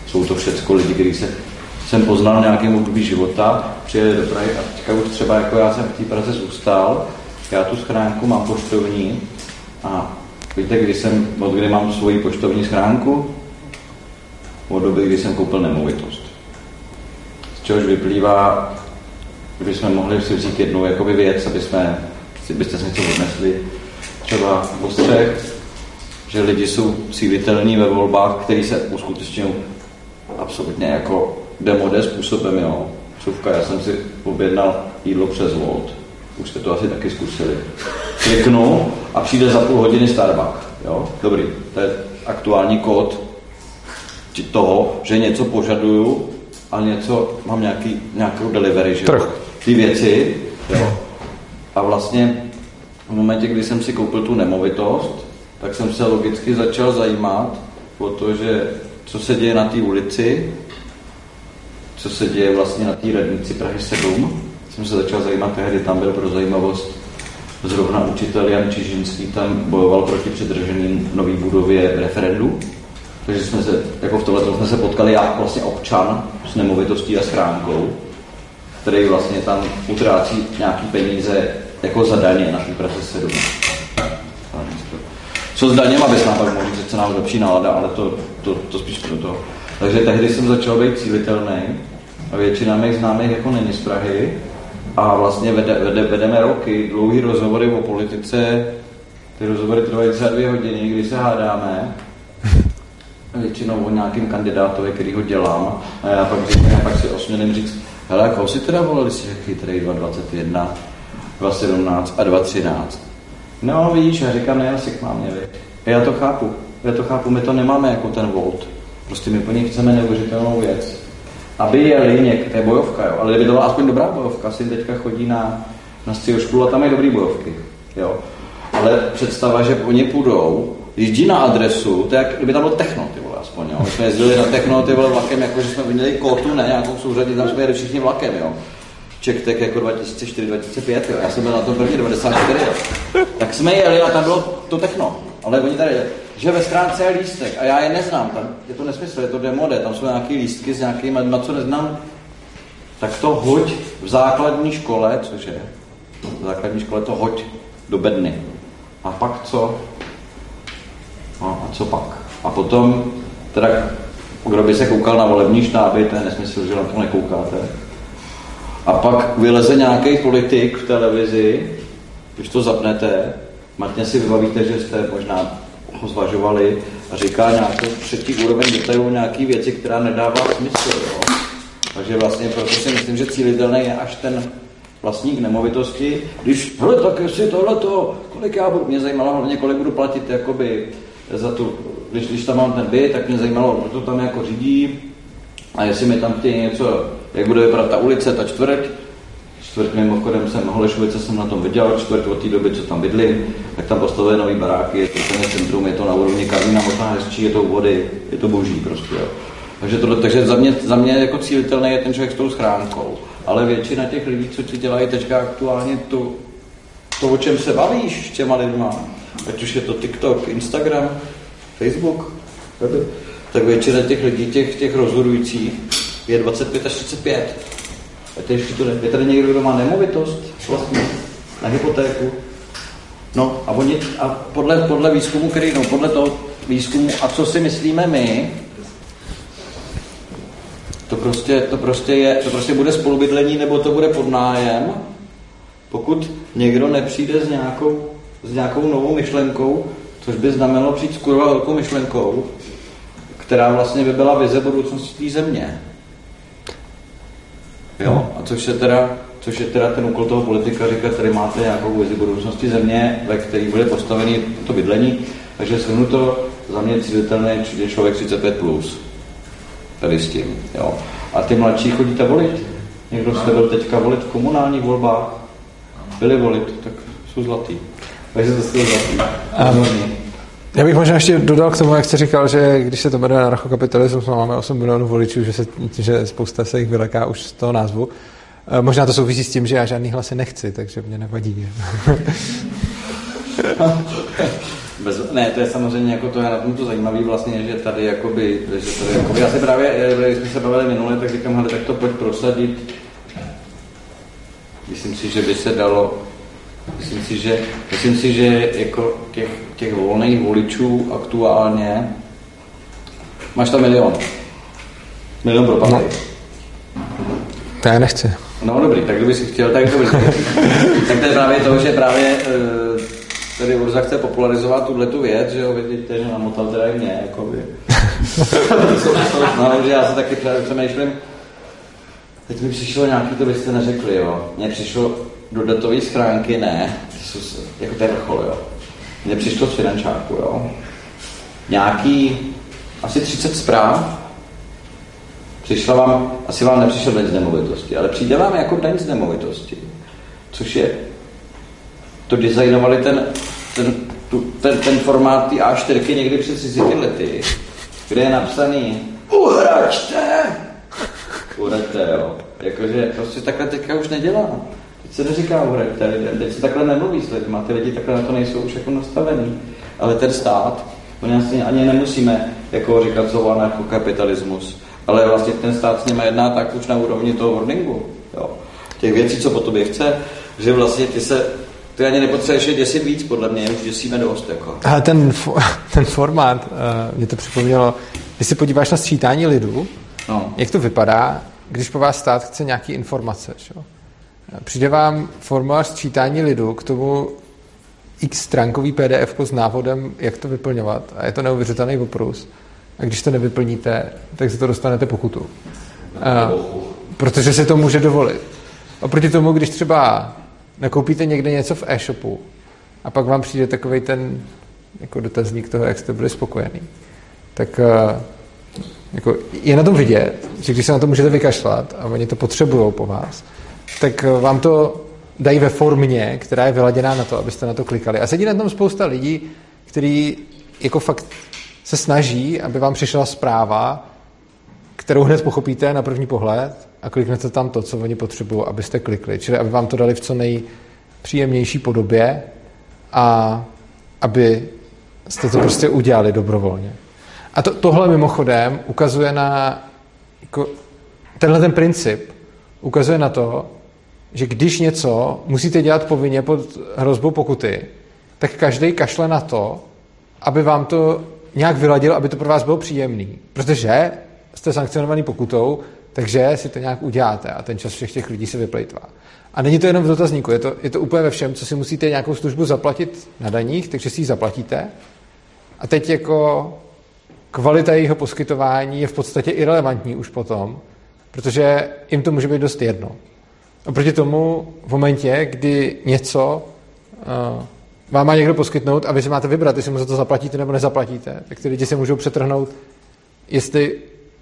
Jsou to všechno lidi, kteří se jsem poznal nějakým období života, přijeli do Prahy a teďka už třeba jako já jsem v té Praze zůstal, já tu schránku mám poštovní a víte, kdy jsem, od kdy mám svoji poštovní schránku? Od doby, kdy jsem koupil nemovitost. Z čehož vyplývá, že bychom mohli si vzít jednu jakoby věc, aby jsme, byste si něco odnesli, třeba ostřech, že lidi jsou cílitelní ve volbách, které se uskutečňují absolutně jako demode způsobem, jo. Suvka, já jsem si objednal jídlo přes Volt. Už jste to asi taky zkusili. Kliknu a přijde za půl hodiny Starbucks. Jo? Dobrý, to je aktuální kód toho, že něco požaduju a něco, mám nějaký, nějakou delivery, že Trh. Ty věci, jo. A vlastně v momentě, kdy jsem si koupil tu nemovitost, tak jsem se logicky začal zajímat o to, že co se děje na té ulici, co se děje vlastně na té radnici Prahy 7. Jsem se začal zajímat, tehdy tam byl pro zajímavost zrovna učitel Jan Čižinský, tam bojoval proti předrženým nový budově referendu. Takže jsme se, jako v tohle jsme se potkali já vlastně občan s nemovitostí a schránkou, který vlastně tam utrácí nějaký peníze jako za daně na Praze 7. Co s daněma bys nám pak mohl říct, se nám lepší nálada, ale to, to, to spíš pro to. Takže tehdy jsem začal být cílitelný a většina mých známých jako není z Prahy a vlastně vede, vede, vedeme roky, dlouhý rozhovory o politice, ty rozhovory trvají za dvě hodiny, kdy se hádáme, většinou o nějakým kandidátovi, který ho dělám a já pak, říkám, pak si osmělím říct, hele, koho si teda volili si chytrý 221, 217 a 213? No víš, já říkám, ne, asi k mámě. Já to chápu, já to chápu, my to nemáme jako ten Volt. Prostě my po nich chceme neuvěřitelnou věc. Aby jeli někde, to je bojovka, jo, ale kdyby to byla aspoň dobrá bojovka, syn teďka chodí na, na školu a tam je dobrý bojovky, jo. Ale představa, že oni půjdou, jezdí na adresu, to je jak kdyby tam byl techno, ty vole, aspoň, jo. Jsme jezdili na techno, ty vole, vlakem, jako že jsme viděli kotu, ne, nějakou souřadí, tam jsme jeli všichni vlakem, jo. Čektek jako 2004-2005, jo. já jsem byl na tom první 94, jo. tak jsme jeli a tam bylo to techno. Ale oni tady, že ve schránce je lístek a já je neznám, tam je to nesmysl, je to demode, tam jsou nějaké lístky s nějakými, na co neznám, tak to hoď v základní škole, což je, v základní škole to hoď do bedny. A pak co? No a co pak? A potom, teda, kdo by se koukal na volební štáby, to je nesmysl, že na to nekoukáte. A pak vyleze nějaký politik v televizi, když to zapnete, matně si vybavíte, že jste možná ho zvažovali a říká nějakou třetí úroveň detailu nějaký věci, která nedává smysl. Jo? Takže vlastně proto si myslím, že cílitelný je až ten vlastník nemovitosti, když, hele, tak jestli tohleto, kolik já budu, mě zajímalo hlavně, kolik budu platit jakoby za tu, když, když tam mám ten byt, tak mě zajímalo, kdo to tam jako řídí a jestli mi tam chtějí něco, jak bude vypadat ta ulice, ta čtvrť, čtvrt mimochodem jsem Holešovice jsem na tom viděl, čtvrt od té doby, co tam bydlím, tak tam postavili nový baráky, je to úplně centrum, je to na úrovni Karlína, možná hezčí, je to u vody, je to boží prostě. Jo. Takže, tohle, takže za, mě, za mě jako cílitelný je ten člověk s tou schránkou. Ale většina těch lidí, co ti dělají teďka aktuálně to, to, o čem se bavíš s těma lidma, ať už je to TikTok, Instagram, Facebook, tak většina těch lidí, těch, těch rozhodujících, je 25 až 35. A to ještě to je tady někdo, kdo má nemovitost vlastně na hypotéku. No a, oni, a podle, podle výzkumu, který, no, podle toho výzkumu, a co si myslíme my, to prostě, to prostě, je, to prostě bude spolubydlení nebo to bude podnájem, pokud někdo nepřijde s nějakou, s nějakou novou myšlenkou, což by znamenalo přijít s kurva velkou myšlenkou, která vlastně by byla vize budoucnosti té země. Jo, a což je teda, což je teda ten úkol toho politika říkat, tady máte nějakou vizi budoucnosti země, ve které bude postavený to bydlení, takže shrnu to za mě cílitelné je člověk 35+. Plus. Tady s tím, jo. A ty mladší chodíte volit? Někdo jste byl teďka volit v komunálních volbách? Byli volit, tak jsou zlatý. Takže to jste zlatý. Um, já bych možná ještě dodal k tomu, jak jste říkal, že když se to jmenuje anarchokapitalismus, máme 8 milionů voličů, že, se, že spousta se jich vyleká už z toho názvu. E, možná to souvisí s tím, že já žádný hlasy nechci, takže mě nevadí. Bez, ne, to je samozřejmě jako to je na tom to zajímavé vlastně, že tady jakoby, že tady jakoby, já si právě, eh, když jsme se bavili minule, tak říkám, hele, tak to pojď prosadit. Myslím si, že by se dalo, myslím si, že, myslím si, že jako těch, těch volných voličů aktuálně, máš tam milion. Milion propadlý. To já nechci. No dobrý, tak kdyby si chtěl, tak dobrý. tak to je právě to, že právě eh, tady Urza chce popularizovat tuhle tu věc, že jo, vidíte, že namotal teda i mě, jako by. no, že já se taky přemýšlím, teď mi přišlo nějaký, to byste neřekli, jo. Mně přišlo do datové schránky, ne, jako to je vrchol, jo. Mně přišlo z finančáku, jo. Nějaký, asi 30 zpráv, přišla vám, asi vám nepřišel daň z nemovitosti, ale přijde vám jako daň z nemovitosti, což je, to designovali ten, ten, tu, ten, ten formát té A4 někdy před 30 lety, kde je napsaný uhraďte, uhraďte, jo. Jakože prostě takhle teďka už nedělá. Se neříká uhraďte lidem, teď se takhle nemluví s lidmi, ty lidi takhle na to nejsou už jako nastavený. Ale ten stát, my asi ani nemusíme jako říkat slovo anarchokapitalismus, ale vlastně ten stát s nimi jedná tak už na úrovni toho warningu. Jo. Těch věcí, co po tobě chce, že vlastně ty se ty ani nepotřebuješ je děsit víc, podle mě, už děsíme dost. Jako. Ale ten, ten formát, uh, mě to připomnělo, když se podíváš na sčítání lidu, no. jak to vypadá, když po vás stát chce nějaký informace. Čo? Přijde vám formulář sčítání lidu k tomu x stránkový PDF s návodem, jak to vyplňovat a je to neuvěřitelný oprus. A když to nevyplníte, tak se to dostanete pokutu. Uh, protože se to může dovolit. Oproti tomu, když třeba nakoupíte někde něco v e-shopu a pak vám přijde takový ten jako dotazník toho, jak jste byli spokojení, tak uh, jako je na tom vidět, že když se na to můžete vykašlat a oni to potřebují po vás, tak vám to dají ve formě, která je vyladěná na to, abyste na to klikali. A sedí na tom spousta lidí, kteří jako fakt se snaží, aby vám přišla zpráva, kterou hned pochopíte na první pohled a kliknete tam to, co oni potřebují, abyste klikli. Čili aby vám to dali v co nejpříjemnější podobě a aby jste to prostě udělali dobrovolně. A to, tohle mimochodem ukazuje na jako, tenhle ten princip ukazuje na to, že když něco musíte dělat povinně pod hrozbou pokuty, tak každý kašle na to, aby vám to nějak vyladil, aby to pro vás bylo příjemný. Protože jste sankcionovaný pokutou, takže si to nějak uděláte a ten čas všech těch lidí se vyplejtvá. A není to jenom v dotazníku, je to, je to úplně ve všem, co si musíte nějakou službu zaplatit na daních, takže si ji zaplatíte. A teď jako kvalita jejího poskytování je v podstatě irrelevantní už potom, protože jim to může být dost jedno. Oproti tomu v momentě, kdy něco uh, vám má někdo poskytnout a vy si máte vybrat, jestli mu za to zaplatíte nebo nezaplatíte, tak ty lidi se můžou přetrhnout, jestli,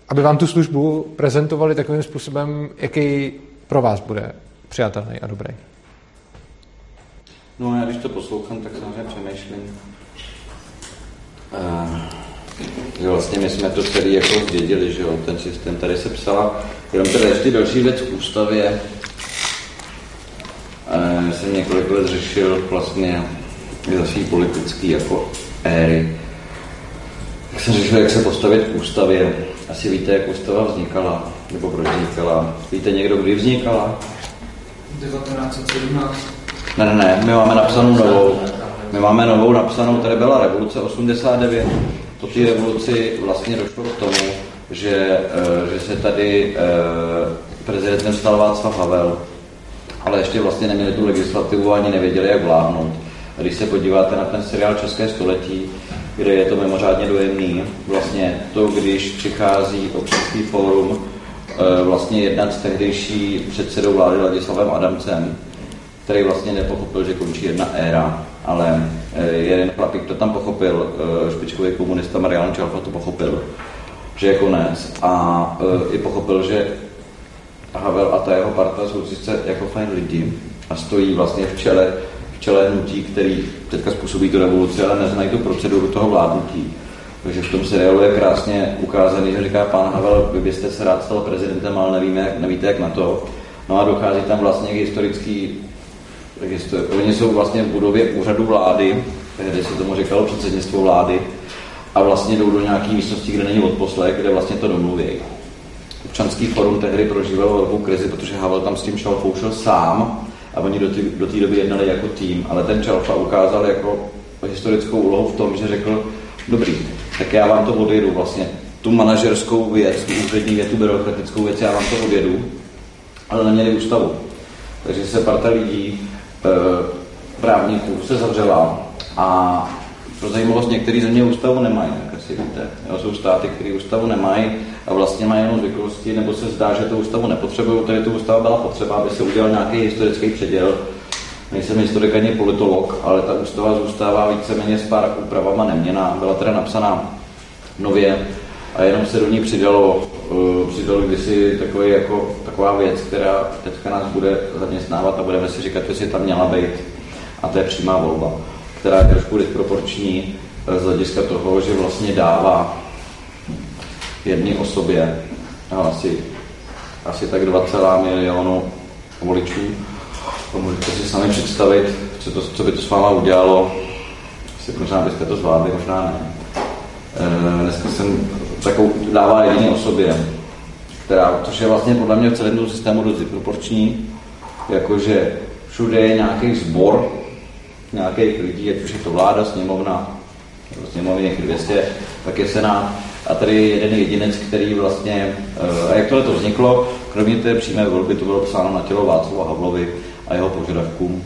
aby vám tu službu prezentovali takovým způsobem, jaký pro vás bude přijatelný a dobrý. No já když to poslouchám, tak samozřejmě přemýšlím. Uh, vlastně my jsme to celý jako zdědili, že jo, ten systém tady se psala, jenom teda ještě další věc v ústavě, jsem několik let řešil vlastně za svý politický jako éry. Jak jsem řešil, jak se postavit k ústavě. Asi víte, jak ústava vznikala, nebo proč vznikala. Víte někdo, kdy vznikala? 1917. Ne, ne, ne, my máme napsanou novou. My máme novou napsanou, tady byla revoluce 89. Po té revoluci vlastně došlo k tomu, že, eh, že se tady eh, prezidentem stal Václav Havel, ale ještě vlastně neměli tu legislativu ani nevěděli, jak vládnout. A když se podíváte na ten seriál České století, kde je to mimořádně dojemný, vlastně to, když přichází občanský fórum eh, vlastně jednat s tehdejší předsedou vlády Ladislavem Adamcem, který vlastně nepochopil, že končí jedna éra, ale eh, jeden chlapík to tam pochopil, eh, špičkový komunista Marian Čalfa to pochopil, že je konec a i pochopil, že Havel a ta jeho parta jsou sice jako fajn lidi a stojí vlastně v čele čele hnutí, který teďka způsobí tu revoluci, ale neznají tu proceduru toho vládnutí. Takže v tom seriálu je krásně ukázaný, že říká pán Havel, vy byste se rád stal prezidentem, ale nevíme, jak, nevíte, jak na to. No a dochází tam vlastně k historický, histori- oni jsou vlastně v budově úřadu vlády, tehdy se tomu říkalo předsednictvo vlády, a vlastně jdou do nějaké místnosti, kde není odposlech, kde vlastně to domluví. Občanský forum tehdy prožíval velkou krizi, protože Havel tam s tím Šalfou šel sám a oni do té do doby jednali jako tým, ale ten Čalfa ukázal jako historickou úlohu v tom, že řekl, dobrý, tak já vám to odjedu vlastně, tu manažerskou věc, tu úřední věc, tu byrokratickou věc, já vám to odjedu, ale neměli ústavu. Takže se parta lidí, e, právníků se zavřela a pro zajímavost některé země ústavu nemají, jak asi víte. Jo, jsou státy, které ústavu nemají a vlastně mají jenom zvyklosti, nebo se zdá, že tu ústavu nepotřebují. Tady tu ústava byla potřeba, aby se udělal nějaký historický předěl. Nejsem historik ani politolog, ale ta ústava zůstává víceméně s pár úpravama neměná. Byla teda napsaná nově a jenom se do ní přidalo, uh, přidalo kdysi takový, jako, taková věc, která teďka nás bude zaměstnávat a budeme si říkat, jestli tam měla být. A to je přímá volba která je trošku disproporční eh, z hlediska toho, že vlastně dává jedné osobě no, asi, asi tak 2, milionu voličů. To můžete si sami představit, co, to, co by to s váma udělalo. Asi možná byste to zvládli, možná ne. E, dneska jsem takovou dává jediné osobě, která, což je vlastně podle mě v celém systému dost disproporční, jakože všude je nějaký sbor nějakých lidí, ať už je to vláda, sněmovna, sněmovny někdy 200, tak je senát. A tady je jeden jedinec, který vlastně, eh, a jak tohle to vzniklo, kromě té přímé volby, to bylo psáno na tělo Václava Havlovi a jeho požadavkům,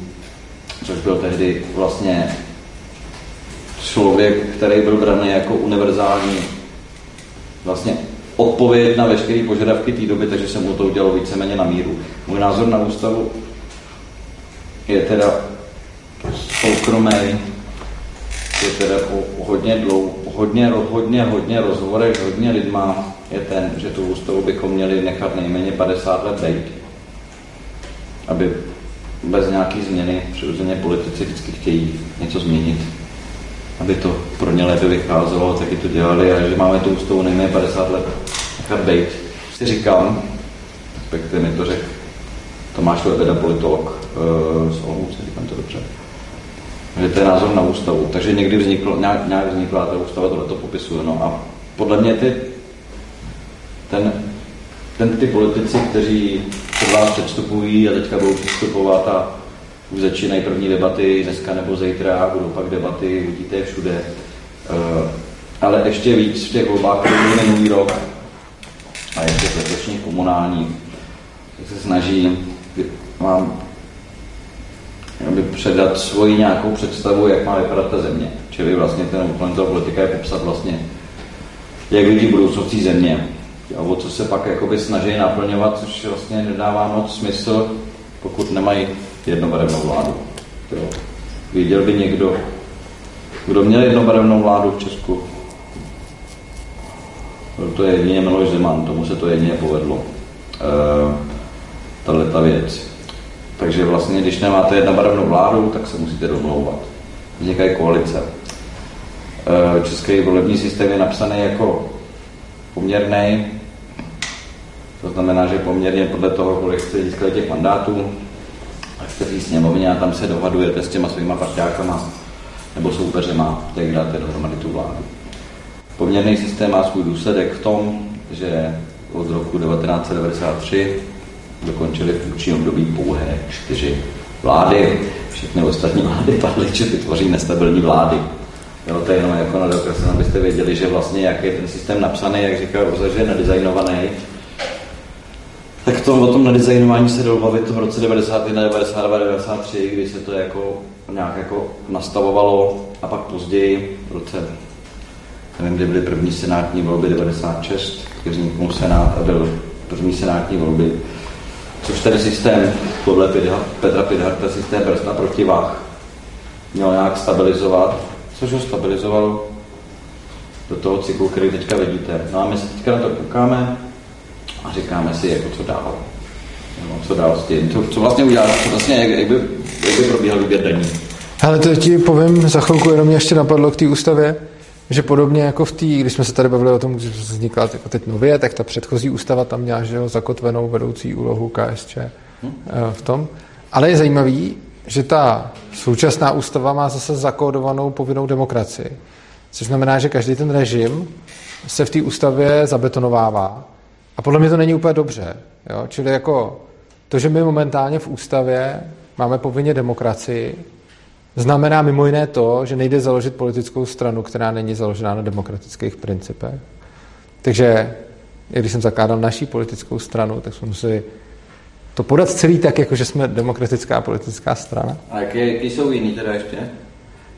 což byl tehdy vlastně člověk, který byl braný jako univerzální vlastně odpověď na veškeré požadavky té doby, takže se mu to udělalo víceméně na míru. Můj názor na ústavu je teda soukromý, je teda hodně dlouho, hodně, hodně, hodně rozhovorech, hodně lidma, je ten, že tu ústavu bychom měli nechat nejméně 50 let být, aby bez nějaký změny, přirozeně politici vždycky chtějí něco změnit, aby to pro ně lépe vycházelo, taky to dělali a že máme tu ústavu nejméně 50 let nechat být. Si říkám, respektive mi to řekl Tomáš Lebeda, politolog uh, z Olomouce, říkám to dobře, že to je názor na ústavu. Takže někdy vzniklo, nějak, nějak vznikla ta ústava, tohle to popisuje. No a podle mě ty, ten, ten, ty politici, kteří před vás předstupují a teďka budou předstupovat a už začínají první debaty dneska nebo zítra, budou pak debaty, vidíte všude. Uh, ale ještě víc v těch volbách, které minulý rok a ještě v letošních komunálních, se snaží, aby předat svoji nějakou představu, jak má vypadat ta země. Čili vlastně ten úkol toho politika je popsat vlastně, jak vidí budoucností země. A o co se pak jakoby snaží naplňovat, což vlastně nedává moc smysl, pokud nemají jednobarevnou vládu. Jo. Viděl by někdo, kdo měl jednobarevnou vládu v Česku? Byl to jedině Miloš Zeman, tomu se to jedině povedlo. E, tahle ta věc. Takže vlastně, když nemáte jednobarevnou vládu, tak se musíte domlouvat. Vznikají koalice. E, český volební systém je napsaný jako poměrný, to znamená, že poměrně podle toho, kolik jste získali těch mandátů, jste v sněmovně a tam se dohadujete s těma svýma partiákama nebo soupeřema, jak dáte dohromady tu vládu. Poměrný systém má svůj důsledek v tom, že od roku 1993 dokončili funkční období pouhé čtyři vlády. Všechny ostatní vlády padly, že vytvoří nestabilní vlády. Jo, to je jenom jako na dokreslení, abyste věděli, že vlastně jak je ten systém napsaný, jak říká Roza, že je nadizajnovaný, tak to, o tom nadizajnování se dalo bavit v roce 91, 92, 93, kdy se to jako nějak jako nastavovalo a pak později v roce, nevím, kdy byly první senátní volby 96, kdy vzniknul senát a byl první senátní volby což ten systém, podle Petra Pidharta, systém brzd a protivách, měl nějak stabilizovat, což ho stabilizovalo do toho cyklu, který teďka vidíte. No a my se teďka na to koukáme a říkáme si, jako co dál. No, co dál s tím, co, co vlastně udělat, co vlastně, jak, jak, by, jak by probíhal výběr daní. Ale to ti povím za chvilku, jenom mě ještě napadlo k té ústavě, že podobně jako v té, když jsme se tady bavili o tom, že vznikla jako teď nově, tak ta předchozí ústava tam měla že jo, zakotvenou vedoucí úlohu KSČ hmm. v tom. Ale je zajímavý, že ta současná ústava má zase zakódovanou povinnou demokracii. Což znamená, že každý ten režim se v té ústavě zabetonovává. A podle mě to není úplně dobře. Jo? Čili jako to, že my momentálně v ústavě máme povinně demokracii, znamená mimo jiné to, že nejde založit politickou stranu, která není založená na demokratických principech. Takže když jsem zakládal naší politickou stranu, tak jsme museli to podat celý tak, jako že jsme demokratická politická strana. A jaké, jaké jsou jiný teda ještě,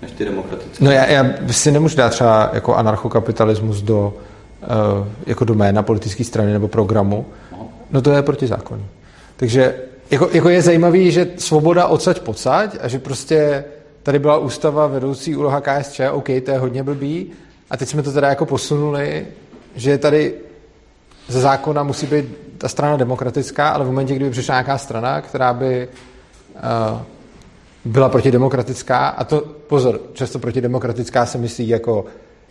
než ty demokratické? No já, já si nemůžu dát třeba jako anarchokapitalismus do, uh, jako do jména politické strany nebo programu. No to je protizákonní. Takže jako, jako je zajímavý, že svoboda odsaď pocať a že prostě tady byla ústava vedoucí úloha KSČ, OK, to je hodně blbý, a teď jsme to teda jako posunuli, že tady ze zákona musí být ta strana demokratická, ale v momentě, kdyby přišla nějaká strana, která by uh, byla protidemokratická, a to pozor, často protidemokratická se myslí jako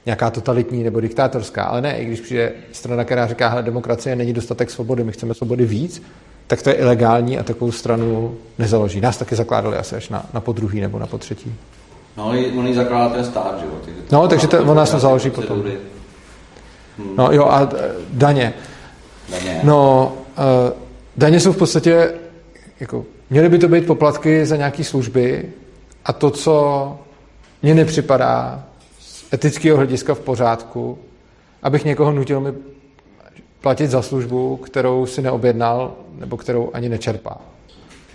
nějaká totalitní nebo diktátorská, ale ne, i když přijde strana, která říká, že demokracie není dostatek svobody, my chceme svobody víc, tak to je ilegální a takovou stranu nezaloží. Nás taky zakládali asi až na, na podruhý nebo na potřetí. No, on ji zakládá ten stát, že jo? No, takže to, on nás to založí potom. No jo, a daně. Daně. No, uh, daně jsou v podstatě, jako, měly by to být poplatky za nějaké služby a to, co mně nepřipadá z etického hlediska v pořádku, abych někoho nutil mi platit za službu, kterou si neobjednal nebo kterou ani nečerpá.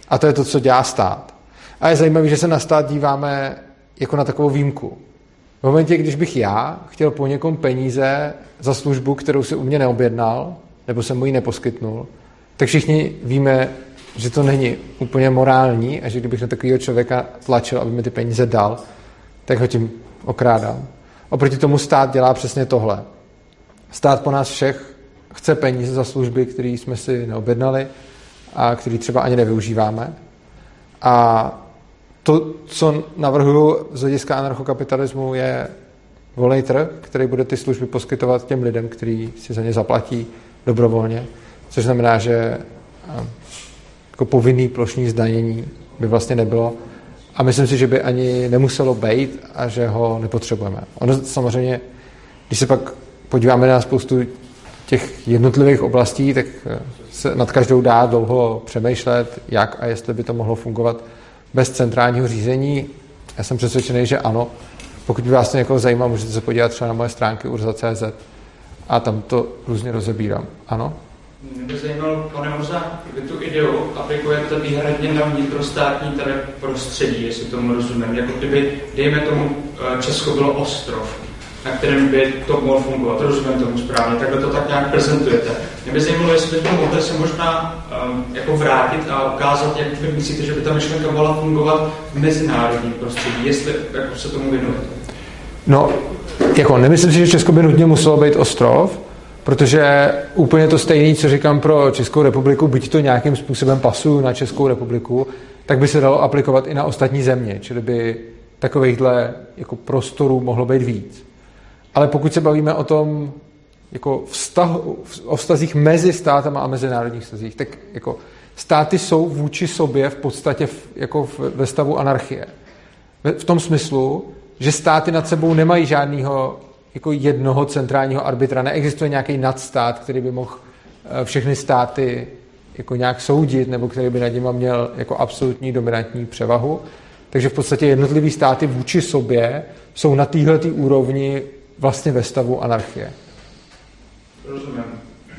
A to je to, co dělá stát. A je zajímavé, že se na stát díváme jako na takovou výjimku. V momentě, když bych já chtěl po někom peníze za službu, kterou si u mě neobjednal, nebo jsem mu ji neposkytnul, tak všichni víme, že to není úplně morální a že kdybych na takového člověka tlačil, aby mi ty peníze dal, tak ho tím okrádám. Oproti tomu stát dělá přesně tohle. Stát po nás všech chce peníze za služby, které jsme si neobjednali a které třeba ani nevyužíváme. A to, co navrhuju z hlediska anarchokapitalismu, je volný trh, který bude ty služby poskytovat těm lidem, kteří si za ně zaplatí dobrovolně, což znamená, že jako povinný plošní zdanění by vlastně nebylo. A myslím si, že by ani nemuselo být a že ho nepotřebujeme. Ono samozřejmě, když se pak podíváme na spoustu těch jednotlivých oblastí, tak eh, se nad každou dá dlouho přemýšlet, jak a jestli by to mohlo fungovat bez centrálního řízení. Já jsem přesvědčený, že ano. Pokud by vás to někoho zajímalo, můžete se podívat třeba na moje stránky urza.cz a tam to různě rozebírám. Ano? Mě by zajímalo, pane Hoza, vy tu ideu aplikujete výhradně na vnitrostátní tady prostředí, jestli tomu rozumím. Jako kdyby, dejme tomu, eh, Česko bylo ostrov na kterém by to mohlo fungovat. Rozumím tomu správně, takhle to tak nějak prezentujete. Mě by zajímalo, jestli byste mohli se možná um, jako vrátit a ukázat, jak vy myslíte, že by ta myšlenka mohla fungovat v mezinárodním prostředí, jestli jako se tomu věnujete. No, jako nemyslím si, že Česko by nutně muselo být ostrov, protože úplně to stejné, co říkám pro Českou republiku, byť to nějakým způsobem pasuju na Českou republiku, tak by se dalo aplikovat i na ostatní země, čili by takovýchhle jako prostorů mohlo být víc. Ale pokud se bavíme o tom, jako vztah, o vztazích mezi státama a mezinárodních vztazích, tak jako státy jsou vůči sobě v podstatě v, jako v, ve stavu anarchie. V, v tom smyslu, že státy nad sebou nemají žádného jako jednoho centrálního arbitra. Neexistuje nějaký nadstát, který by mohl eh, všechny státy jako nějak soudit, nebo který by nad nimi měl jako absolutní dominantní převahu. Takže v podstatě jednotlivý státy vůči sobě jsou na téhle úrovni vlastně ve stavu anarchie. Rozumím.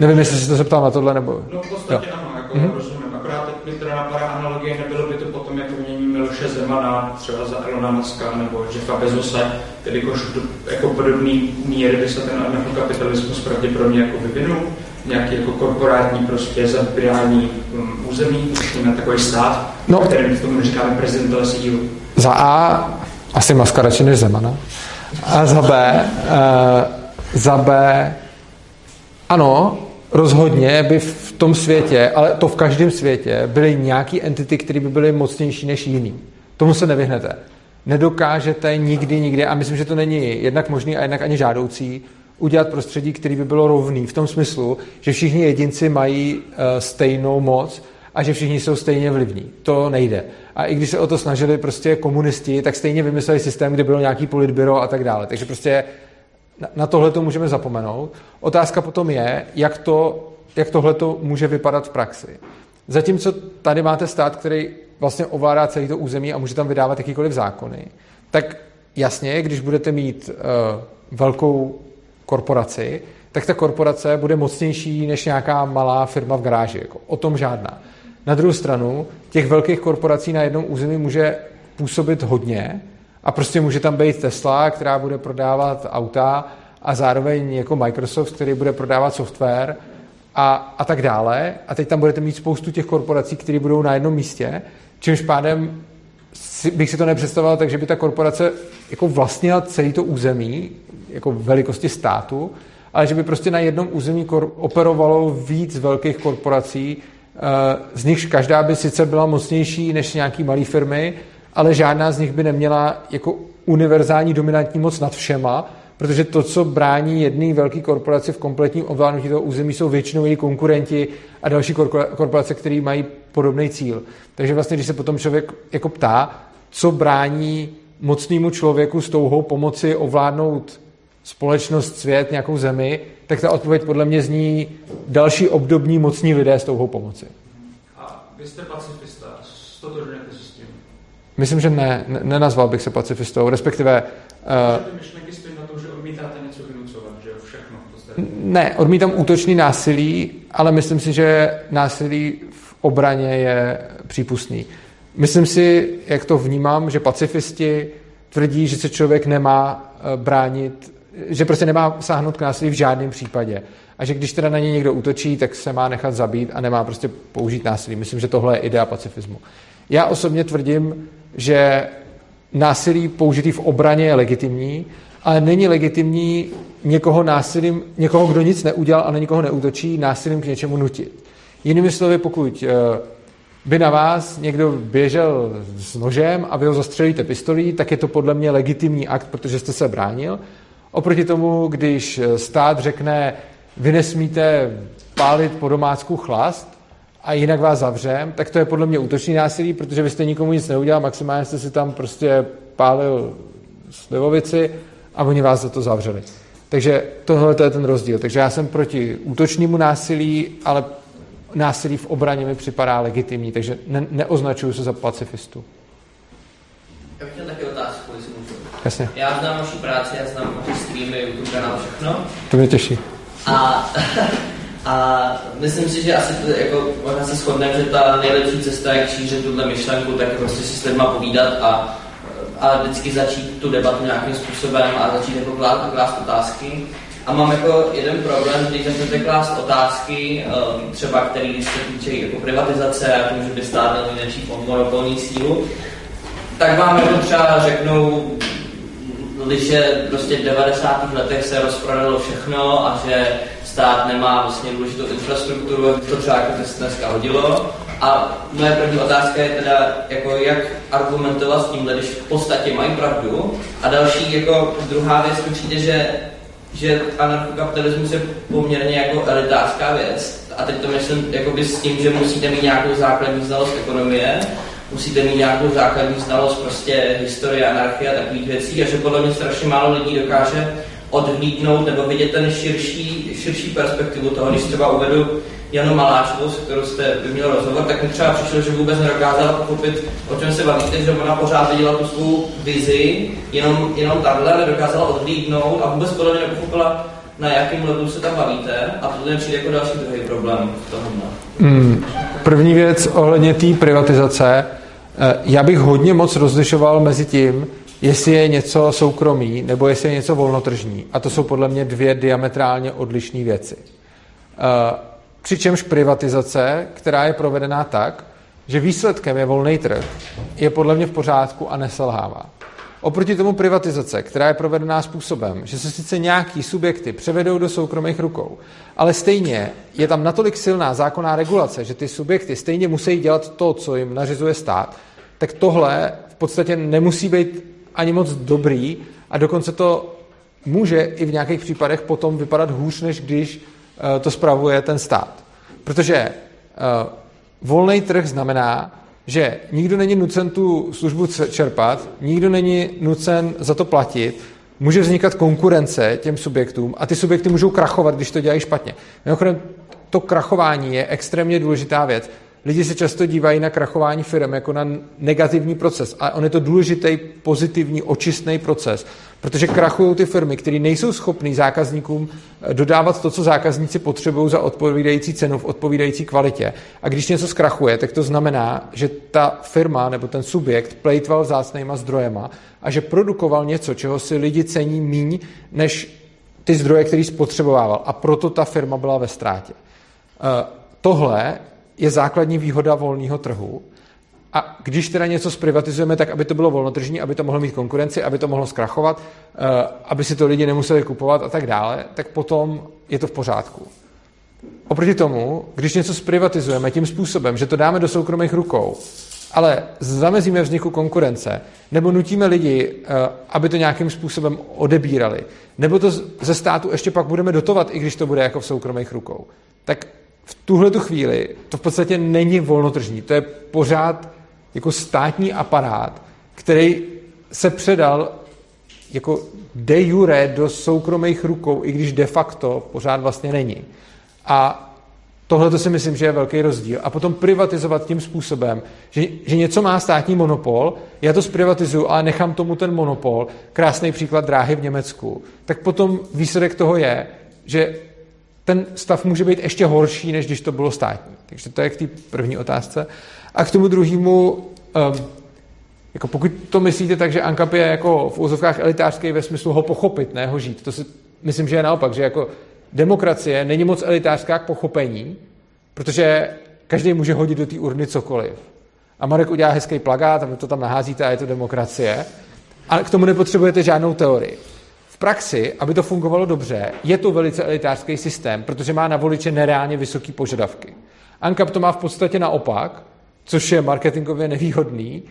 Nevím, jestli jsi to zeptal na tohle, nebo... No v podstatě jo. ano, jako mm-hmm. rozumím. Akorát teď mi teda napadá analogie, nebylo by to potom jako mění Miloše Zemana, třeba za Elona Muska nebo Jeffa Bezose, jelikož jako podobný míry by se ten anarchokapitalismus pravděpodobně jako vyvinul, nějaký jako korporátní prostě zabírání um, území, na takový stát, no. kterým tomu říkáme prezident sílu. Za A asi Maska radši než Zemana. A za B, uh, za B, ano, rozhodně by v tom světě, ale to v každém světě, byly nějaký entity, které by byly mocnější než jiný. Tomu se nevyhnete. Nedokážete nikdy, nikdy, a myslím, že to není jednak možný a jednak ani žádoucí, udělat prostředí, který by bylo rovný v tom smyslu, že všichni jedinci mají uh, stejnou moc a že všichni jsou stejně vlivní. To nejde. A i když se o to snažili prostě komunisti, tak stejně vymysleli systém, kde bylo nějaký politbyro a tak dále. Takže prostě na tohle to můžeme zapomenout. Otázka potom je, jak, to, jak tohle to může vypadat v praxi. Zatímco tady máte stát, který vlastně ovládá celé to území a může tam vydávat jakýkoliv zákony, tak jasně, když budete mít uh, velkou korporaci, tak ta korporace bude mocnější než nějaká malá firma v garáži. Jako, o tom žádná. Na druhou stranu, těch velkých korporací na jednom území může působit hodně a prostě může tam být Tesla, která bude prodávat auta a zároveň jako Microsoft, který bude prodávat software a, a tak dále. A teď tam budete mít spoustu těch korporací, které budou na jednom místě, čímž pádem si, bych si to nepředstavoval tak, že by ta korporace jako vlastnila celý to území, jako velikosti státu, ale že by prostě na jednom území operovalo víc velkých korporací, z nichž každá by sice byla mocnější než nějaký malé firmy, ale žádná z nich by neměla jako univerzální dominantní moc nad všema, protože to, co brání jedné velké korporaci v kompletním ovládnutí toho území, jsou většinou její konkurenti a další korporace, které mají podobný cíl. Takže vlastně, když se potom člověk jako ptá, co brání mocnému člověku s touhou pomoci ovládnout společnost, svět, nějakou zemi, tak ta odpověď podle mě zní další obdobní mocní lidé s touhou pomoci. A vy jste pacifista, stotožňujete se s tím? Myslím, že ne, ne nenazval bych se pacifistou, respektive... Uh, ty myšlenky stojí na tom, že odmítáte něco vynucovat, že všechno v Ne, odmítám útočný násilí, ale myslím si, že násilí v obraně je přípustný. Myslím si, jak to vnímám, že pacifisti tvrdí, že se člověk nemá eh, bránit že prostě nemá sáhnout k násilí v žádném případě. A že když teda na ně někdo útočí, tak se má nechat zabít a nemá prostě použít násilí. Myslím, že tohle je idea pacifismu. Já osobně tvrdím, že násilí použitý v obraně je legitimní, ale není legitimní někoho násilím, někoho, kdo nic neudělal a na někoho neútočí, násilím k něčemu nutit. Jinými slovy, pokud eh, by na vás někdo běžel s nožem a vy ho zastřelíte pistolí, tak je to podle mě legitimní akt, protože jste se bránil, Oproti tomu, když stát řekne, vy nesmíte pálit po domácku chlast a jinak vás zavřem, tak to je podle mě útočný násilí, protože vy jste nikomu nic neudělal, maximálně jste si tam prostě pálil slivovici a oni vás za to zavřeli. Takže tohle je ten rozdíl. Takže já jsem proti útočnému násilí, ale násilí v obraně mi připadá legitimní, takže ne, neoznačuju se za pacifistu. Já bych měl taky otázku. Jasně. Já znám vaši práci, já znám vaši streamy, YouTube kanál, všechno. To mě těší. A, a myslím si, že asi to, jako, možná se shodneme, že ta nejlepší cesta, jak šířit tuhle myšlenku, tak je prostě si s lidma povídat a, a vždycky začít tu debatu nějakým způsobem a začít jako klást, klást otázky. A mám jako jeden problém, když začnete klást otázky, um, třeba který se týče jako privatizace a tím, že by stát měl největší monopolní sílu, tak vám jako třeba řeknou, že prostě v 90. letech se rozprodalo všechno a že stát nemá vlastně důležitou infrastrukturu, to třeba jako dneska hodilo. A moje první otázka je teda, jako jak argumentovat s tímhle, když v podstatě mají pravdu. A další, jako druhá věc, určitě, že že anarchokapitalismus je poměrně jako elitářská věc. A teď to myslím jakoby s tím, že musíte mít nějakou základní znalost ekonomie, musíte mít nějakou základní znalost prostě historie, anarchie a takových věcí a že podle mě strašně málo lidí dokáže odhlídnout nebo vidět ten širší, širší perspektivu toho, když třeba uvedu Janu Maláčovou, s kterou jste měl rozhovor, tak mi třeba přišlo, že vůbec nedokázala pochopit, o čem se bavíte, že ona pořád viděla tu svou vizi, jenom, jenom takhle nedokázala odhlídnout a vůbec podle mě nepochopila, na jakém levelu se tam bavíte a to je přijde jako další druhý problém v tomhle. Hmm. První věc ohledně té privatizace, já bych hodně moc rozlišoval mezi tím, jestli je něco soukromý nebo jestli je něco volnotržní. A to jsou podle mě dvě diametrálně odlišné věci. Eh, přičemž privatizace, která je provedená tak, že výsledkem je volný trh, je podle mě v pořádku a neselhává. Oproti tomu privatizace, která je provedená způsobem, že se sice nějaký subjekty převedou do soukromých rukou, ale stejně je tam natolik silná zákonná regulace, že ty subjekty stejně musí dělat to, co jim nařizuje stát, tak tohle v podstatě nemusí být ani moc dobrý a dokonce to může i v nějakých případech potom vypadat hůř, než když eh, to spravuje ten stát. Protože eh, volný trh znamená, že nikdo není nucen tu službu čerpat, nikdo není nucen za to platit, může vznikat konkurence těm subjektům a ty subjekty můžou krachovat, když to dělají špatně. Mimochodem, to krachování je extrémně důležitá věc. Lidi se často dívají na krachování firm jako na negativní proces. A on je to důležitý, pozitivní, očistný proces. Protože krachují ty firmy, které nejsou schopný zákazníkům eh, dodávat to, co zákazníci potřebují za odpovídající cenu v odpovídající kvalitě. A když něco zkrachuje, tak to znamená, že ta firma nebo ten subjekt plejtval vzácnýma zdrojema a že produkoval něco, čeho si lidi cení míň, než ty zdroje, který spotřebovával. A proto ta firma byla ve ztrátě. Eh, tohle je základní výhoda volného trhu. A když teda něco zprivatizujeme, tak aby to bylo volnotržní, aby to mohlo mít konkurenci, aby to mohlo zkrachovat, eh, aby si to lidi nemuseli kupovat a tak dále, tak potom je to v pořádku. Oproti tomu, když něco zprivatizujeme tím způsobem, že to dáme do soukromých rukou, ale zamezíme vzniku konkurence, nebo nutíme lidi, eh, aby to nějakým způsobem odebírali, nebo to ze státu ještě pak budeme dotovat, i když to bude jako v soukromých rukou, tak tuhle tu chvíli to v podstatě není volnotržní. To je pořád jako státní aparát, který se předal jako de jure do soukromých rukou, i když de facto pořád vlastně není. A tohle to si myslím, že je velký rozdíl. A potom privatizovat tím způsobem, že, že něco má státní monopol, já to zprivatizuju, ale nechám tomu ten monopol, krásný příklad dráhy v Německu, tak potom výsledek toho je, že ten stav může být ještě horší, než když to bylo státní. Takže to je k té první otázce. A k tomu druhému, um, jako pokud to myslíte tak, že ANKAP je jako v úzovkách elitářský ve smyslu ho pochopit, ne ho žít, to si myslím, že je naopak, že jako demokracie není moc elitářská k pochopení, protože každý může hodit do té urny cokoliv. A Marek udělá hezký plagát a to tam naházíte a je to demokracie. Ale k tomu nepotřebujete žádnou teorii praxi, aby to fungovalo dobře, je to velice elitářský systém, protože má na voliče nereálně vysoké požadavky. ANCAP to má v podstatě naopak, což je marketingově nevýhodný.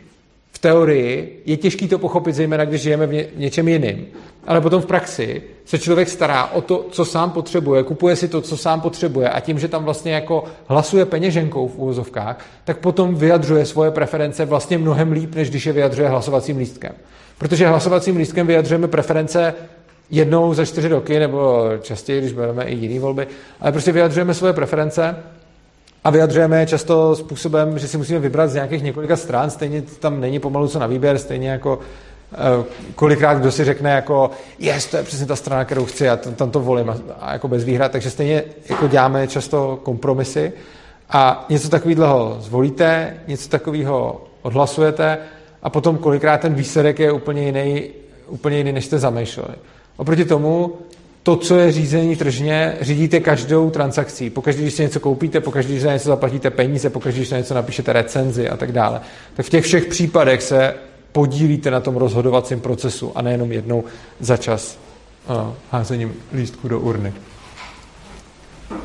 V teorii je těžké to pochopit, zejména když žijeme v něčem jiným. Ale potom v praxi se člověk stará o to, co sám potřebuje, kupuje si to, co sám potřebuje a tím, že tam vlastně jako hlasuje peněženkou v úvozovkách, tak potom vyjadřuje svoje preference vlastně mnohem líp, než když je vyjadřuje hlasovacím lístkem. Protože hlasovacím lístkem vyjadřujeme preference jednou za čtyři roky, nebo častěji, když bereme i jiné volby, ale prostě vyjadřujeme svoje preference a vyjadřujeme je často způsobem, že si musíme vybrat z nějakých několika stran, stejně tam není pomalu co na výběr, stejně jako eh, kolikrát kdo si řekne jako jest, to je přesně ta strana, kterou chci a tam to volím a, a jako bez výhrad, takže stejně jako děláme často kompromisy a něco takového zvolíte, něco takového odhlasujete a potom kolikrát ten výsledek je úplně jiný, úplně jiný, než jste zamýšleli. Oproti tomu, to, co je řízení tržně, řídíte každou transakcí. Pokaždé, když si něco koupíte, pokaždé, když za něco zaplatíte peníze, pokaždé, když na něco napíšete recenzi a tak dále. Tak v těch všech případech se podílíte na tom rozhodovacím procesu a nejenom jednou za čas uh, házením lístku do urny.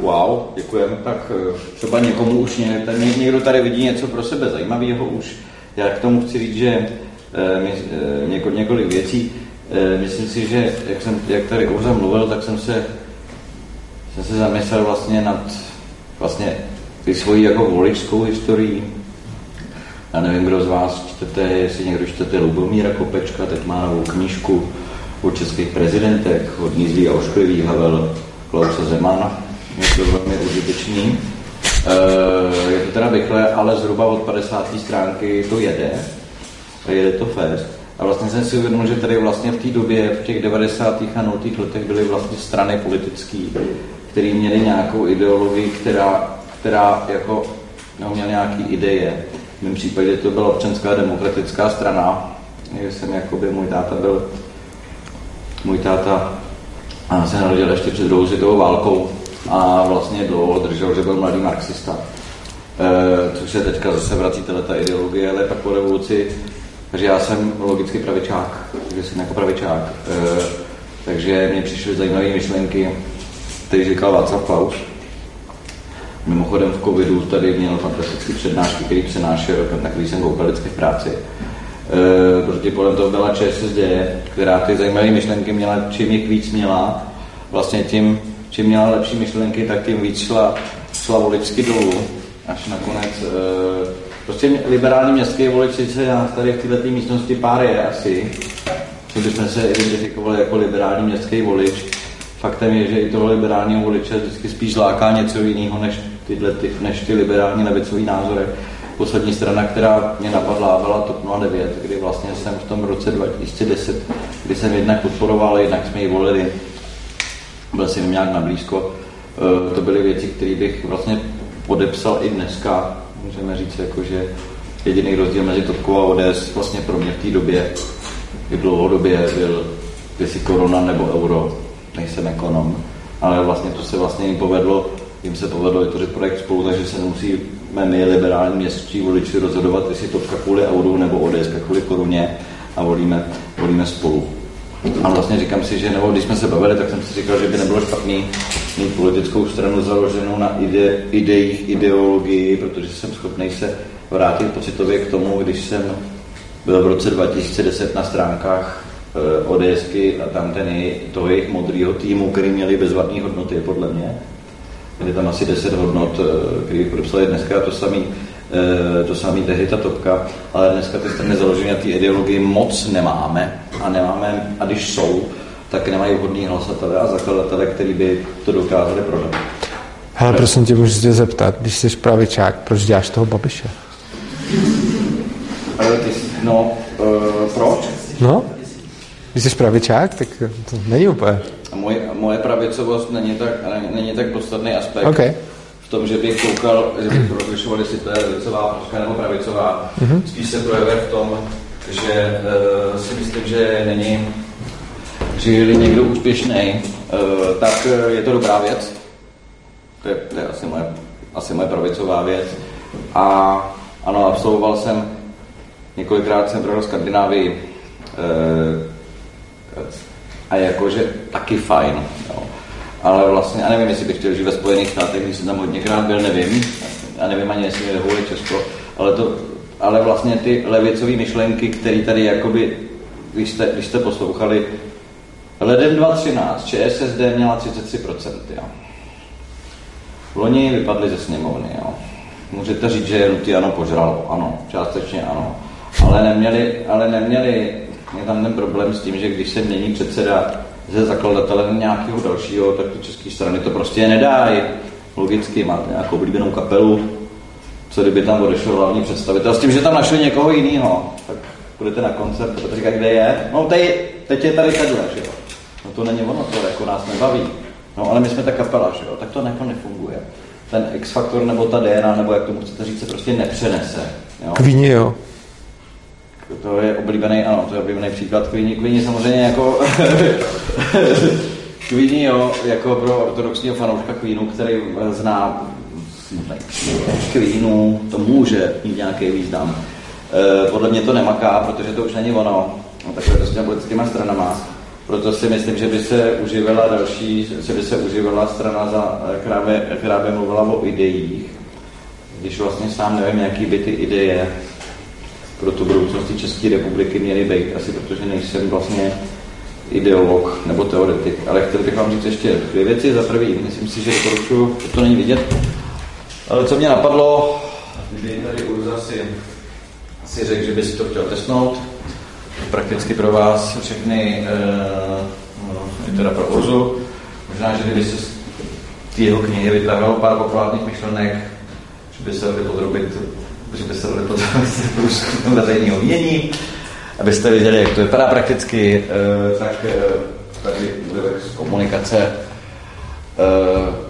Wow, děkujeme. Tak eh, třeba někomu už ně, ten, někdo tady vidí něco pro sebe zajímavého už. Já k tomu chci říct, že e, e, něko, několik věcí. Eh, myslím si, že jak, jsem, jak tady Kouza mluvil, tak jsem se, jsem se zamyslel vlastně nad vlastně ty svojí jako voličskou historií. Já nevím, kdo z vás čtete, jestli někdo čtete Lubomíra Kopečka, teď má novou knížku o českých prezidentech, od Nízlý a Ošklivý, Havel, Klausa Zemana. Je to velmi užitečný. Eh, je to teda rychle, ale zhruba od 50. stránky to jede. A jede to fest. A vlastně jsem si uvědomil, že tady vlastně v té době, v těch 90. a 0. letech byly vlastně strany politické, které měly nějakou ideologii, která, která jako no, měla nějaký ideje. V mém případě to byla občanská demokratická strana, jsem jakoby, můj táta byl, můj táta se narodil ještě před druhou světovou válkou a vlastně dlouho držel, že byl mladý marxista. E, což se teďka zase vrací ta ideologie, ale pak po revoluci takže já jsem logicky pravičák, takže jsem jako pravičák. E, takže mě přišly zajímavé myšlenky, které říkal Václav Klaus. Mimochodem v covidu tady měl fantastické přednášky, který přenášel, na který jsem koukal vždycky v práci. E, protože podle toho byla ČSSD, která ty zajímavé myšlenky měla, čím jich víc měla, vlastně tím, čím měla lepší myšlenky, tak tím víc šla, šla dolů. až nakonec, eh, prostě liberální městský volič, sice nás tady v této místnosti pár je asi, co bychom se identifikovali jako liberální městský volič. Faktem je, že i toho liberálního voliče vždycky spíš láká něco jiného, než, tyhle, ty, než ty liberální levicový názory. Poslední strana, která mě napadla, byla TOP 09, kdy vlastně jsem v tom roce 2010, kdy jsem jednak podporoval, jednak jsme ji volili, byl jsem nějak na blízko. Eh, To byly věci, které bych vlastně podepsal i dneska. Můžeme říct, jako, že jediný rozdíl mezi Topkou a ODS vlastně pro mě v té době, i dlouhodobě byl jestli korona nebo euro, nejsem ekonom, ale vlastně to se vlastně jim povedlo, jim se povedlo vytvořit projekt spolu, takže se nemusíme my liberální městští voliči rozhodovat, jestli Topka kvůli euru nebo ODS kvůli koruně a volíme, volíme spolu. A vlastně říkám si, že nebo když jsme se bavili, tak jsem si říkal, že by nebylo špatný mít politickou stranu založenou na ide, idejích, ideologii, protože jsem schopný se vrátit pocitově k tomu, když jsem byl v roce 2010 na stránkách eh, ODSky a tam ten jej, toho jejich modrýho týmu, který měli bezvadné hodnoty, podle mě. Měli tam asi 10 hodnot, eh, který podepsali dneska to samý, eh, to samý tehdy ta topka, ale dneska ty strany založené na té ideologii moc nemáme a nemáme, a když jsou, tak nemají vhodný hlasatele a zakladatele, který by to dokázali prodat. Hele, prosím tě, můžu se tě zeptat, když jsi pravičák, proč děláš toho babiše? Ale ty, jsi- no, uh, proč? No, když jsi pravičák, tak to není úplně. A moje, moje pravicovost není tak, není, tak podstatný aspekt OK. v tom, že bych koukal, že bych rozlišoval, jestli to je levicová ploška nebo pravicová. Mm-hmm. Spíš se projevuje v tom, že uh, si myslím, že není, je někdo úspěšný, uh, tak uh, je to dobrá věc. To je, to je asi, moje, asi moje pravicová věc. A ano, absolvoval jsem, několikrát jsem projel Skandinávii, uh, a jakože taky fajn. Jo. Ale vlastně, a nevím, jestli bych chtěl žít ve Spojených státech, když jsem tam hodněkrát byl, nevím. A nevím ani, jestli vyhovuje Česko. Ale, to, ale vlastně ty levicové myšlenky, které tady jakoby, když jste, když jste poslouchali, leden 2013 ČSSD měla 33%. Jo. Loni vypadli ze sněmovny. Jo. Můžete říct, že hnutí ano požralo. Ano, částečně ano. Ale neměli, ale neměli, je tam ten problém s tím, že když se mění předseda ze zakladatele nějakého dalšího, tak ty české strany to prostě nedají. Logicky máte nějakou oblíbenou kapelu, co kdyby tam odešel hlavní představitel, s tím, že tam našli někoho jiného, tak budete na koncert, a říká, kde je? No teď, teď je tady tenhle, že jo. No to není ono, to jako nás nebaví. No ale my jsme ta kapela, že jo, tak to jako nefunguje. Ten X-faktor nebo ta DNA, nebo jak tomu chcete říct, se prostě nepřenese. Jo? Kvíni, jo. To je oblíbený, ano, to je oblíbený příklad Queenie. Queenie samozřejmě jako Queenie, jo, jako pro ortodoxního fanouška Queenu, který eh, zná Queenu, to může mít nějaký význam. E, podle mě to nemaká, protože to už není ono. No, takhle to s těmi politickými stranama. Proto si myslím, že by se uživila další, že by se uživila strana, za, která, by, která by mluvila o ideích, když vlastně sám nevím, jaký by ty ideje pro tu budoucnosti České republiky měly být, asi protože nejsem vlastně ideolog nebo teoretik, ale chtěl bych vám říct ještě dvě věci. Za prvý, myslím si, že doporučuji, to není vidět, ale co mě napadlo, kdyby tady Urza si, si řekl, že by si to chtěl testnout, prakticky pro vás všechny, i teda pro Urzu, možná, že kdyby se z té jeho knihy vytahal pár populárních myšlenek, že by se dali podrobit že by se dali veřejného mění, abyste viděli, jak to vypadá prakticky, eh, tak eh, tady bude komunikace. Eh,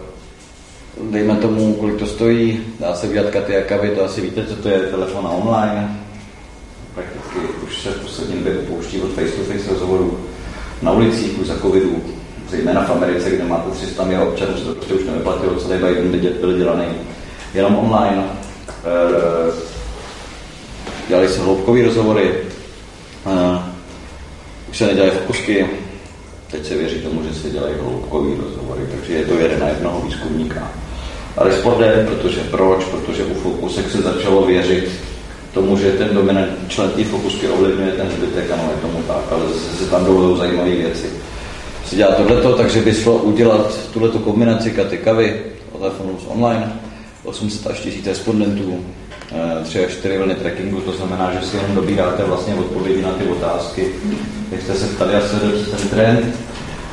Dejme tomu, kolik to stojí, dá se vydat a kavy, to asi víte, co to je telefon online. Už se v poslední době upouští od face-to-face rozhovorů na ulicích už za covidu, zejména v Americe, kde máte 300 milionů občanů, se to prostě už nevyplatilo, celý Biden byl dělaný jenom online. Uh, dělali se hloubkové rozhovory, uh, už se nedělají fokusky, teď se věří tomu, že se dělají hloubkové rozhovory, takže je to jeden na jednoho výzkumníka. Ale sport protože proč? Protože u fokusek se začalo věřit tomu, že ten dominantní člen té fokusky ovlivňuje ten zbytek, ano, je tomu tak, ale se tam jdou zajímavé věci. Se dělá tohleto, takže by šlo udělat tuhleto kombinaci katy kavy, telefonu s online, 800 až 1000 respondentů, eh, tři až čtyři vlny trackingu, to znamená, že si jen dobíráte vlastně odpovědi na ty otázky. Jak jste se ptali asi ten trend,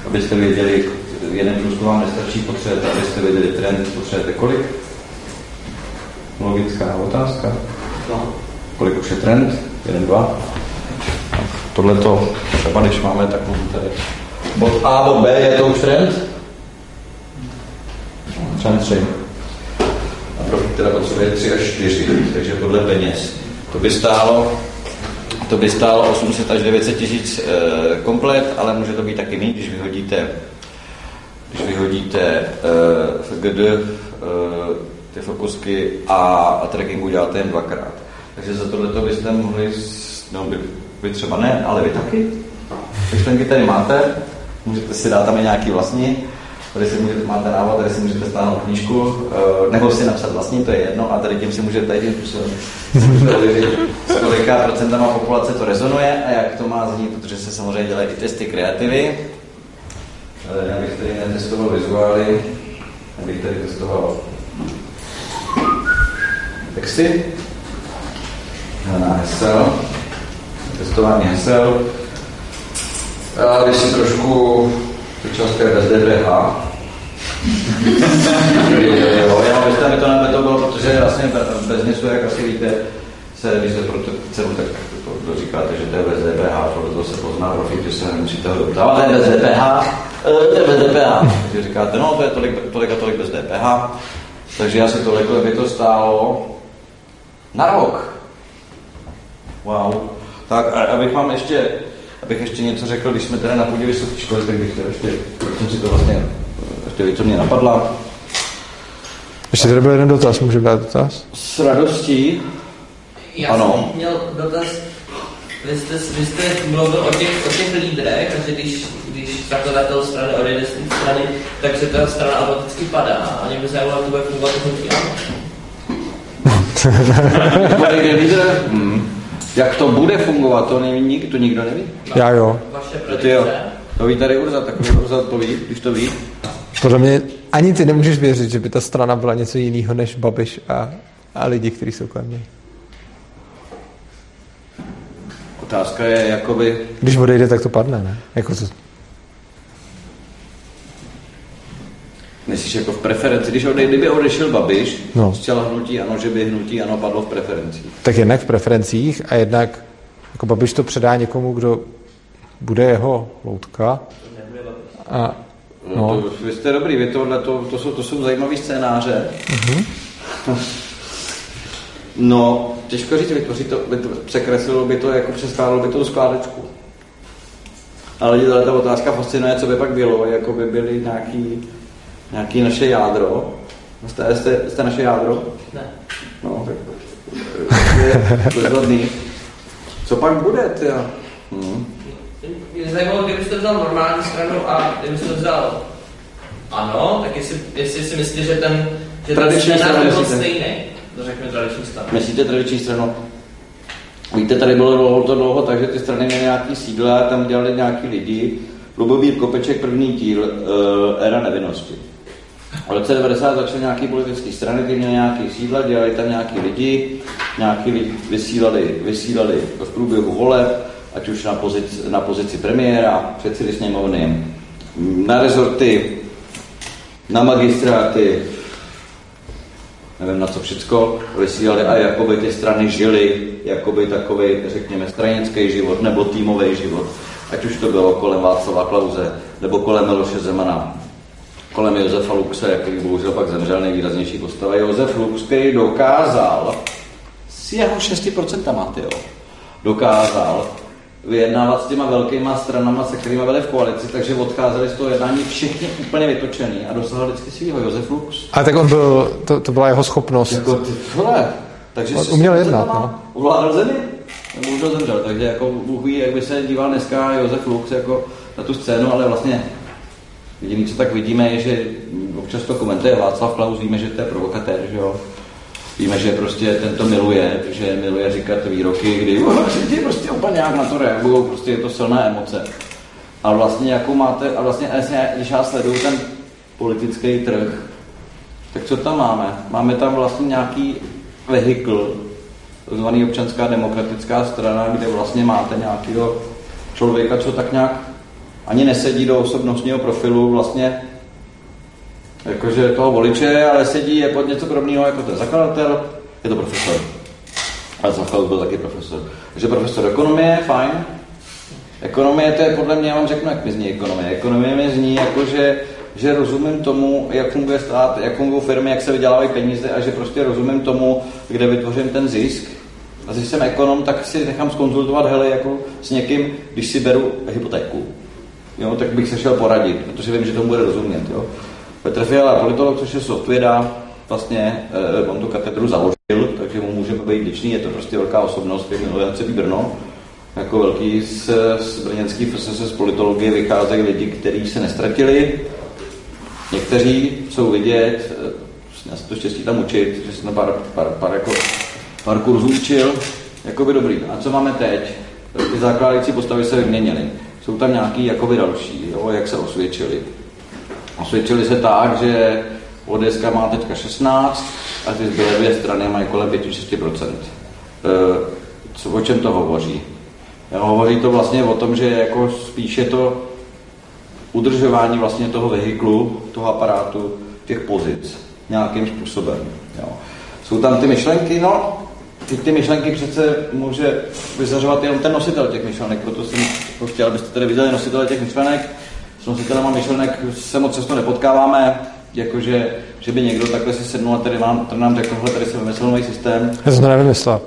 abyste věděli, jeden průzkum vám nestačí, potřebujete, abyste věděli trend, potřebujete kolik? Logická otázka. No. Kolik už je trend? Jeden, dva. Tohle to, třeba když máme takovou tady bod A, bod B, je to už trend? Trend 3. A profit teda potřebuje 3 až 4, takže podle peněz. To by stálo to by stálo 800 až 900 tisíc e, komplet, ale může to být taky méně, když vyhodíte když vyhodíte e, FGD, e, ty fokusky a, a tracking uděláte jen dvakrát. Takže za tohle byste mohli, no vy, vy třeba ne, ale vy taky. Myšlenky tady máte, můžete si dát tam i nějaký vlastní, tady si můžete, máte návod, tady si můžete stáhnout knížku, eh, nebo si napsat vlastní, to je jedno, a tady tím si můžete tady tím s kolika procentama populace to rezonuje a jak to má znít, protože se samozřejmě dělají i testy kreativy. Ale já bych tady netestoval vizuály, já bych tady testoval texty, hesel, testování hesel. A když si trošku Časté bez DPH. jo, já byste mi to nemetovalo, protože vlastně bez něco, jak asi víte, se, když se pro cenu, tak to, to, říkáte, že to je bez DPH, to se pozná profit, že se nemusíte ho doptat, ale bez DPH, to je bez DPH. Takže říkáte, no to je tolik, tolik a tolik bez DPH. Takže asi tolik by to stálo na rok. Wow. Tak, abych vám ještě abych ještě něco řekl, když jsme tady na půdě vysoké školy, tak bych to ještě, jsem si to vlastně, ještě co mě napadla. Ještě tady byl jeden dotaz, může být dotaz? S radostí. Já ano. jsem měl dotaz, vy jste, vy jste mluvil o těch, o těch lídrech, a že když, když zakladatel strany odejde z té strany, takže ta strana automaticky padá. A mě by zajímalo, jak to bude fungovat hnutí ano. Odejde lídr? Hmm. Jak to bude fungovat, to, neví, to nikdo neví. Já jo. Ty jo. To ví tady Urza, tak Urza to ví, když to ví. Podle mě ani ty nemůžeš věřit, že by ta strana byla něco jiného než Babiš a, a lidi, kteří jsou kolem něj. Otázka je, jakoby... Když odejde, tak to padne, ne? Jako co? Myslíš jako v preferenci, když odejde, kdyby odešel Babiš no. z čela hnutí ano, že by hnutí ano padlo v preferencích? Tak jednak v preferencích a jednak jako Babiš to předá někomu, kdo bude jeho loutka. A, no. no. To, vy jste dobrý, vy tohle, to, to, jsou, to jsou zajímavé scénáře. Uh-huh. no, těžko říct, vytvoří to, by to, překreslilo by to, jako přeskládalo by to skládečku. Ale lidi, ta otázka fascinuje, co by pak bylo, jako by byly nějaký nějaký naše jádro. Jste, jste, jste naše jádro? Ne. No, tak je bezvadný. Co pak bude, ty? Hmm. Mě zajímalo, kdybyste vzal normální stranu a kdybyste vzal ano, tak jestli, jestli si myslíte, že ten, že tradiční strana byl stejný, to řekne tradiční stranu. Myslíte tradiční stranu? Víte, tady bylo dlouho to dlouho, takže ty strany měly nějaký sídla, tam dělali nějaký lidi. Lubomír Kopeček, první díl, uh, éra nevinnosti. V roce 90 začaly nějaké politické strany, ty měly nějaký sídla, dělali tam nějaký lidi, nějaký lidi vysílali, vysílali v průběhu voleb, ať už na pozici, na pozici premiéra, předsedy sněmovny, na rezorty, na magistráty, nevím na co všecko, vysílali a jakoby ty strany žily, jakoby takový, řekněme, stranický život nebo týmový život, ať už to bylo kolem Václava Klauze nebo kolem Miloše Zemana kolem Josefa Luxe, který bohužel pak zemřel nejvýraznější postava. Josef Lux, který dokázal s jeho 6% tyjo, dokázal vyjednávat s těma velkýma stranama, se kterými byli v koalici, takže odcházeli z toho jednání všichni úplně vytočený a dosáhl vždycky svého Josef Lux. A tak on byl, to, to byla jeho schopnost. Jako ty vole, takže on uměl jednat, no. Ovládal zemi, bohužel zemřel, takže jako Bůh ví, jak by se díval dneska Josef Lux jako na tu scénu, ale vlastně Jediné, co tak vidíme, je, že občas to komentuje Václav Klaus, víme, že to je provokatér, že jo. Víme, že prostě tento miluje, že miluje říkat výroky, kdy lidi prostě úplně nějak na to reagují, prostě je to silná emoce. A vlastně jakou máte, a vlastně když já sleduju ten politický trh, Tak co tam máme? Máme tam vlastně nějaký vehikl, zvaný občanská demokratická strana, kde vlastně máte nějakého člověka, co tak nějak ani nesedí do osobnostního profilu vlastně jakože toho voliče, ale sedí, je pod něco podobného jako ten zakladatel, je to profesor. A Zachaus byl taky profesor. Takže profesor ekonomie, fajn. Ekonomie, to je podle mě, já vám řeknu, jak mi zní ekonomie. Ekonomie mi zní jako, že, že rozumím tomu, jak funguje stát, jak fungují firmy, jak se vydělávají peníze a že prostě rozumím tomu, kde vytvořím ten zisk. A když jsem ekonom, tak si nechám skonzultovat, hele, jako s někým, když si beru hypotéku. Jo, tak bych se šel poradit, protože vím, že tomu bude rozumět. Jo. Petr Fiala, politolog, což je software, vlastně eh, on tu katedru založil, takže mu můžeme být vděčný, je to prostě velká osobnost, jak miluje Brno. Jako velký z, z brněnský FSS z politologie vycházejí lidi, kteří se nestratili. Někteří jsou vidět, eh, já se to štěstí tam učit, že jsem pár, pár, pár, jako, pár kurzů učil, jako by dobrý. A co máme teď? Ty zakládající postavy se vyměnily. Jsou tam nějaký jakoby další, jo, jak se osvědčili. Osvědčili se tak, že ODS má teďka 16 a ty zbylé dvě strany mají kolem 5-6%. E, co, o čem to hovoří? Jo, hovoří to vlastně o tom, že jako spíše to udržování vlastně toho vehiklu, toho aparátu, těch pozic nějakým způsobem. Jo. Jsou tam ty myšlenky, no, ty, ty myšlenky přece může vyzařovat jenom ten nositel těch myšlenek, proto jsem chtěl, abyste tady viděli nositele těch myšlenek. S nositelema myšlenek se moc často nepotkáváme, jakože, že by někdo takhle si sednul a tady nám, tady nám řekl, tady jsem vymyslel nový systém. Já jsem to nevymyslel.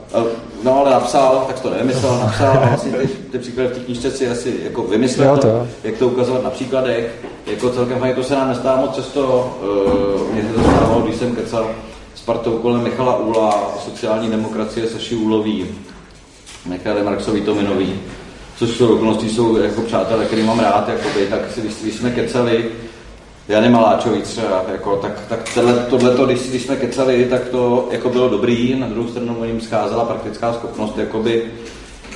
No ale napsal, tak to nevymyslel, napsal a vlastně ty, ty příklady v té knižce si asi jako vymyslel, Jo, to jo. jak to ukazovat na příkladech. Jako celkem fajn, to se nám nestává moc často, uh, mně se to stávalo, když jsem kecal s partou kolem Michala Úla, sociální demokracie Saši Úlový, Michale Marksový Tominový, což jsou okolnosti, jsou jako přátelé, který mám rád, jakoby, tak si, když, když jsme kecali, Jany Maláčový třeba, jako, tak, tak tohle, když, když jsme kecali, tak to jako bylo dobrý, na druhou stranu jim scházela praktická schopnost jakoby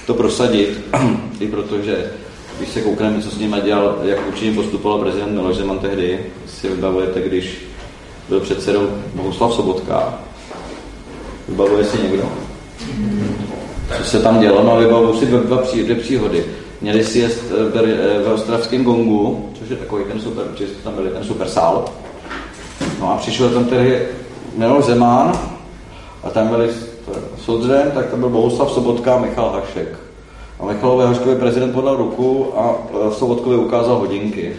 to prosadit, i protože když se koukneme, co s nimi dělal, jak určitě postupoval prezident Miloš Zeman tehdy, si vybavujete, když byl předsedou Bohuslav Sobotka. Vybavuje si někdo? Co se tam dělo? No, vybavuju si dva, pří, dvě příhody. Měli si jest eh, ve Ostravském Gongu, což je takový ten super, tam byli ten super sál. No a přišel tam tedy Miloš Zeman a tam byli Soudřem, tak tam byl Bohuslav Sobotka a Michal Hašek. A Michalové Haškovi prezident podal ruku a eh, Sobotkovi ukázal hodinky.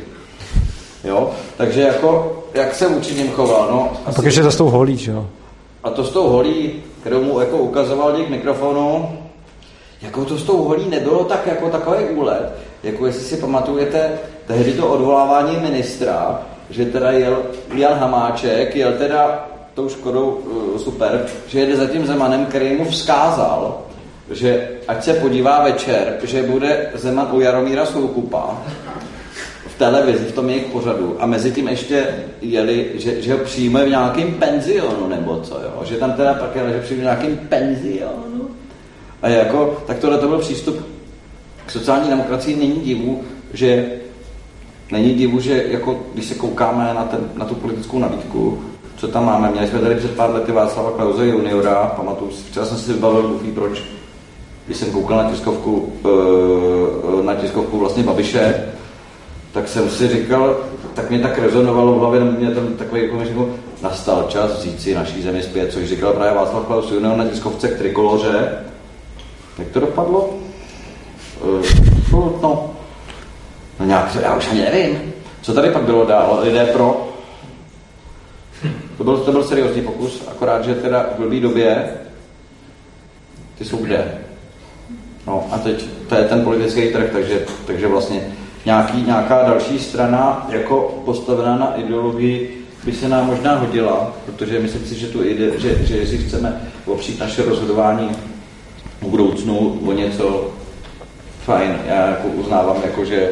Jo? Takže jako, jak se vůči ním choval? No, A pak ještě to s tou holí, že jo? a to s tou holí, kterou mu jako ukazoval dík mikrofonu, jako to s tou holí nebylo tak jako takový úlet, jako jestli si pamatujete tehdy to odvolávání ministra, že teda jel Jan Hamáček, jel teda tou Škodou uh, super, že jede za tím Zemanem, který mu vzkázal, že ať se podívá večer, že bude Zeman u Jaromíra Soukupa televizi, v tom jejich pořadu a mezi tím ještě jeli, že, že ho přijme v nějakém penzionu nebo co, jo? že tam teda pak jeli, že přijme v nějakém penzionu. A jako, tak tohle to byl přístup k sociální demokracii, není divu, že není divu, že jako, když se koukáme na, ten, na tu politickou nabídku, co tam máme. Měli jsme tady před pár lety Václava Klauze juniora, pamatuju si, včera jsem si vybavil, Bůh proč, když jsem koukal na tiskovku, eh, na tiskovku vlastně Babiše, tak jsem si říkal, tak mě tak rezonovalo v hlavě, mě tam takový jako říkal, nastal čas vzít si naší zemi zpět, což říkal právě Václav Klaus junior na tiskovce k trikoloře. Jak to dopadlo? Uh, no, no nějak, já už ani nevím. Co tady pak bylo dál? Lidé pro? To byl, to byl seriózní pokus, akorát, že teda v blbý době ty jsou kde? No a teď to je ten politický trh, takže, takže vlastně nějaký, nějaká další strana jako postavená na ideologii by se nám možná hodila, protože myslím si, že, tu ide, že, že jestli chceme opřít naše rozhodování v budoucnu o něco fajn, já jako uznávám, jako, že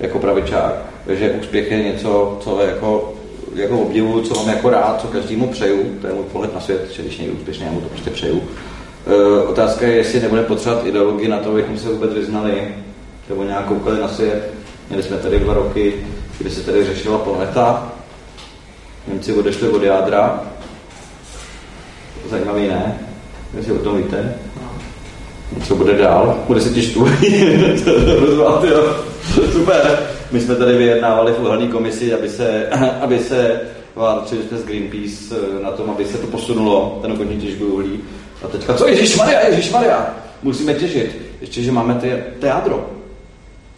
jako pravičák, že úspěch je něco, co jako, jako obdivuju, co mám jako rád, co každému přeju, to je můj pohled na svět, že když někdo úspěšný, já mu to prostě přeju. E, otázka je, jestli nebudeme potřebovat ideologii na to, abychom se vůbec vyznali, nebo nějak koukali na svět. Měli jsme tady dva roky, kdy se tady řešila planeta. Němci odešli od jádra. Zajímavý, ne? Jestli o tom víte. Co bude dál? Bude se těžko. Super. My jsme tady vyjednávali v uhelné komisi, aby se, aby se válčili jsme s Greenpeace eh, na tom, aby se to posunulo, ten ukončení těžby uhlí. A teďka, co Ježíš Maria, Ježíš Maria, musíme těžit. Ještě, že máme ty jádro.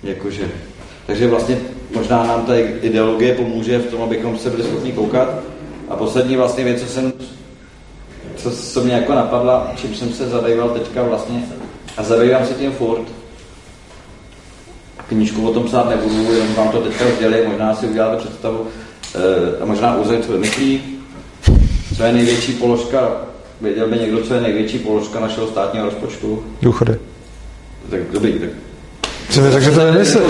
Jakože. Takže vlastně možná nám ta ideologie pomůže v tom, abychom se byli schopni koukat. A poslední vlastně věc, co jsem, co, co mě jako napadla, čím jsem se zabýval teďka vlastně, a zabývám se tím furt, knížku o tom psát nebudu, jenom vám to teďka rozdělím, možná si uděláte představu, e, a možná Úzej, co vymyslí, co je největší položka, věděl by někdo, co je největší položka našeho státního rozpočtu? Důchody. Tak dobrý, tak Jsem řekl, že to vymyslel.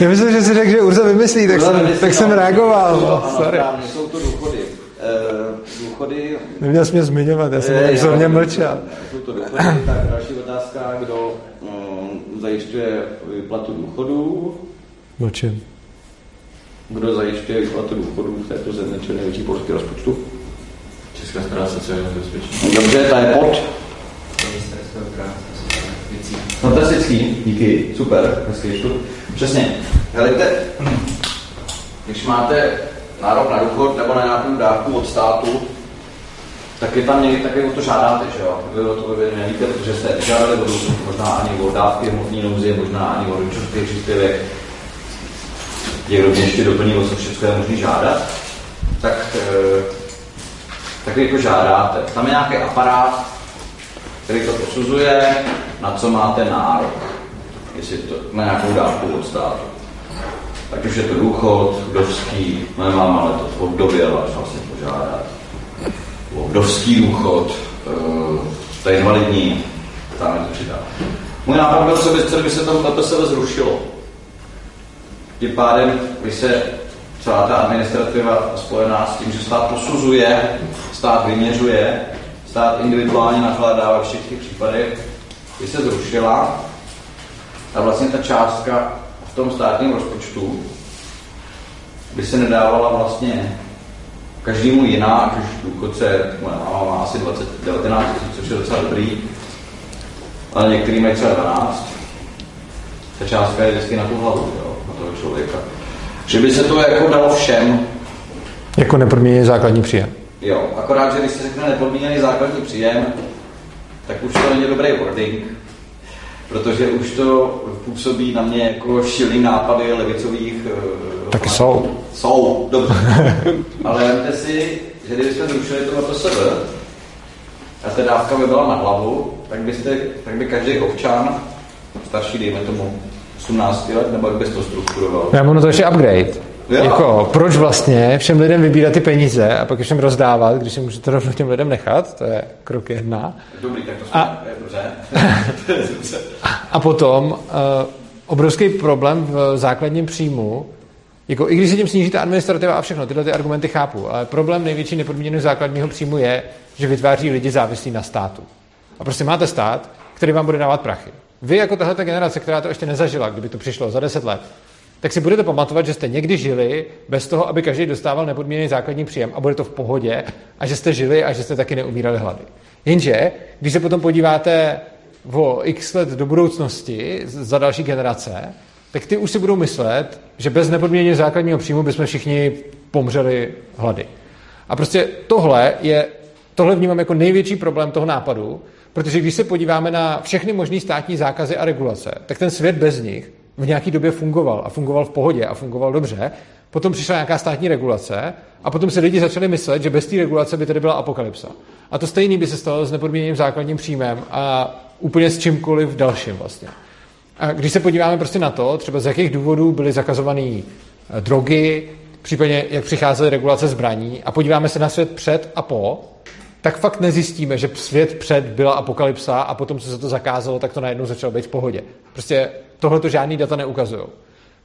Já myslím, že si řekl, že Urza vymyslí, tak jsem, tak jsem reagoval. No, ano, sorry. jsou to důchody. E, důchody... Neměl jsi mě zmiňovat, já jsem Eh, já- mlčel. Jsou to důchody. Tak další otázka, kdo um, zajišťuje výplatu důchodů, Mlčím. kdo zajišťuje výplatu důchodů v této zemi, čo je největší polský rozpočtu. Česká zpráva sociálního zabezpečení. Dobře, ta je pod. Ministerstvo práce věcí. Fantastický, díky, super, hezký čtu. Přesně. Helejte, když máte nárok na důchod nebo na nějakou dávku od státu, tak je tam někdy taky o to žádáte, že jo? Vy o to vy nevíte, protože jste žádali o důchod, možná ani o dávky hmotné nouzi, možná ani o rodičovský příspěvek. Někdo mě ještě doplnil, o co všechno je možné žádat. Tak, eh, tak jako žádáte. Tam je nějaký aparát, který to posuzuje, na co máte nárok. Jestli to na nějakou dávku od státu. Ať už je to důchod, vdovský, moje máma letos vdově vás vlastně požádat. Vdovský důchod, eh, to je invalidní, tam je to přidá. Můj nápad byl, co by, se to MPSV zrušilo. Tím pádem by se celá ta administrativa spojená s tím, že stát posuzuje, stát vyměřuje, stát individuálně nakládá ve všech těch případech, by se zrušila a vlastně ta částka v tom státním rozpočtu by se nedávala vlastně každému jiná, už důchodce, máma má asi 20, 19 tisíc, což je docela dobrý, ale některý mají třeba 12. Ta částka je vždycky na tu hlavu, jo, na toho člověka. Že by se to jako dalo všem, Jako nepodmíněný základní příjem. Jo, akorát, že když se řekne nepodmíněný základní příjem, tak už to není dobrý wording, protože už to působí na mě jako šilý nápady levicových... eh, Taky jsou. Jsou, dobře. Ale vemte si, že kdybychom zrušili to MPSV a ta dávka by byla na hlavu, tak, byste, tak by každý občan, starší dejme tomu 18 let, nebo jak bys to strukturoval? Já mám to ještě upgrade. Jo. Jako, proč vlastně všem lidem vybírat ty peníze a pak je všem rozdávat, když si můžete rovnou těm lidem nechat, to je krok jedna. Dobrý, tak to A- jsme, dobře. A potom uh, obrovský problém v základním příjmu, jako i když se tím sníží ta administrativa a všechno, tyhle ty argumenty chápu, ale problém největší nepodmíněného základního příjmu je, že vytváří lidi závislí na státu. A prostě máte stát, který vám bude dávat prachy. Vy jako tahle generace, která to ještě nezažila, kdyby to přišlo za 10 let, tak si budete pamatovat, že jste někdy žili bez toho, aby každý dostával nepodmíněný základní příjem a bude to v pohodě a že jste žili a že jste taky neumírali hlady. Jenže, když se potom podíváte o x let do budoucnosti za další generace, tak ty už si budou myslet, že bez nepodmíněného základního příjmu bychom všichni pomřeli hlady. A prostě tohle je, tohle vnímám jako největší problém toho nápadu, protože když se podíváme na všechny možné státní zákazy a regulace, tak ten svět bez nich v nějaké době fungoval a fungoval v pohodě a fungoval dobře. Potom přišla nějaká státní regulace a potom si lidi začali myslet, že bez té regulace by tady byla apokalypsa. A to stejný by se stalo s nepodmíněným základním příjmem a úplně s čímkoliv dalším vlastně. A když se podíváme prostě na to, třeba z jakých důvodů byly zakazované drogy, případně jak přicházely regulace zbraní a podíváme se na svět před a po, tak fakt nezjistíme, že svět před byla apokalypsa a potom, co se to zakázalo, tak to najednou začalo být v pohodě. Prostě tohle to žádný data neukazují.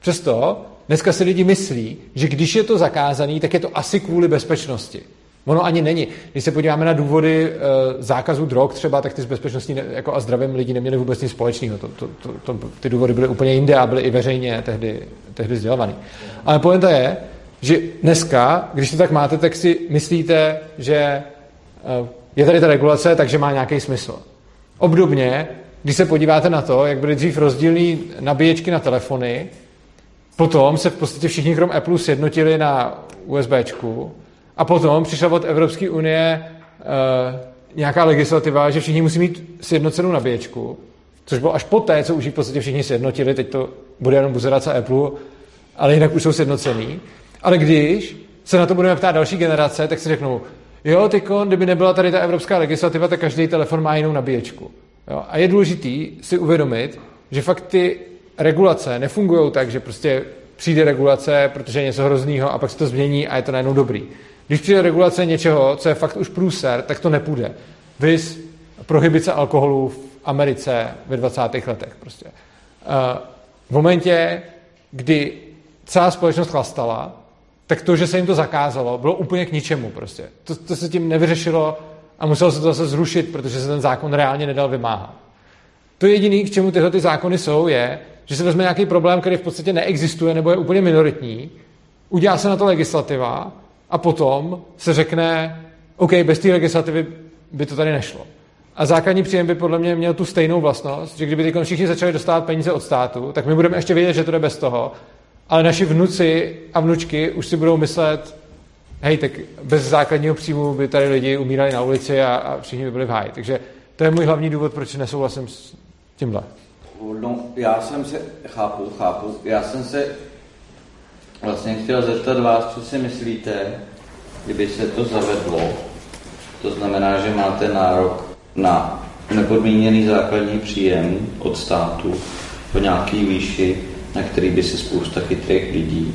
Přesto dneska si lidi myslí, že když je to zakázaný, tak je to asi kvůli bezpečnosti. Ono ani není. Když se podíváme na důvody e, zákazu drog třeba, tak ty s bezpečností ne, jako a zdravím lidí neměli vůbec nic společného. To, to, to, to, ty důvody byly úplně jinde a byly i veřejně tehdy, tehdy sdělovaný. Ale pointa je, že dneska, když to tak máte, tak si myslíte, že eh, je tady ta regulace, takže má nějaký smysl. Obdobně, když se podíváte na to, jak byly dřív rozdílné nabíječky na telefony, potom se v podstatě všichni krom Apple sjednotili na USBčku a potom přišla od Evropské unie uh, nějaká legislativa, že všichni musí mít sjednocenou nabíječku, což bylo až poté, co už v podstatě všichni sjednotili, teď to bude jenom buzerace Apple, ale jinak už jsou sjednocený. Ale když se na to budeme ptát další generace, tak si řeknou, jo, tykon, kdyby nebyla tady ta evropská legislativa, tak každý telefon má jinou nabíječku. Jo? A je důležitý si uvědomit, že fakt ty regulace nefungují tak, že prostě přijde regulace, protože je něco hroznýho a pak se to změní a je to najednou dobrý. Když přijde regulace něčeho, co je fakt už průser, tak to nepůjde. Vys prohybice alkoholu v Americe ve 20. letech. Prostě. V momentě, kdy celá společnost chlastala, tak to, že se jim to zakázalo, bylo úplně k ničemu prostě. To, to se tím nevyřešilo a muselo se to zase zrušit, protože se ten zákon reálně nedal vymáhat. To jediné, k čemu tyhle ty zákony jsou, je, že se vezme nějaký problém, který v podstatě neexistuje nebo je úplně minoritní, udělá se na to legislativa a potom se řekne, OK, bez té legislativy by to tady nešlo. A základní příjem by podle mě měl tu stejnou vlastnost, že kdyby ty všichni začali dostávat peníze od státu, tak my budeme ještě vědět, že to jde bez toho, ale naši vnuci a vnučky už si budou myslet, hej, tak bez základního příjmu by tady lidi umírali na ulici a, a všichni by byli v háji. Takže to je můj hlavní důvod, proč nesouhlasím s tímhle. No, já jsem se, chápu, chápu, já jsem se vlastně chtěl zeptat vás, co si myslíte, kdyby se to zavedlo, to znamená, že máte nárok na nepodmíněný základní příjem od státu po nějaký výši, na který by se spousta chytrých lidí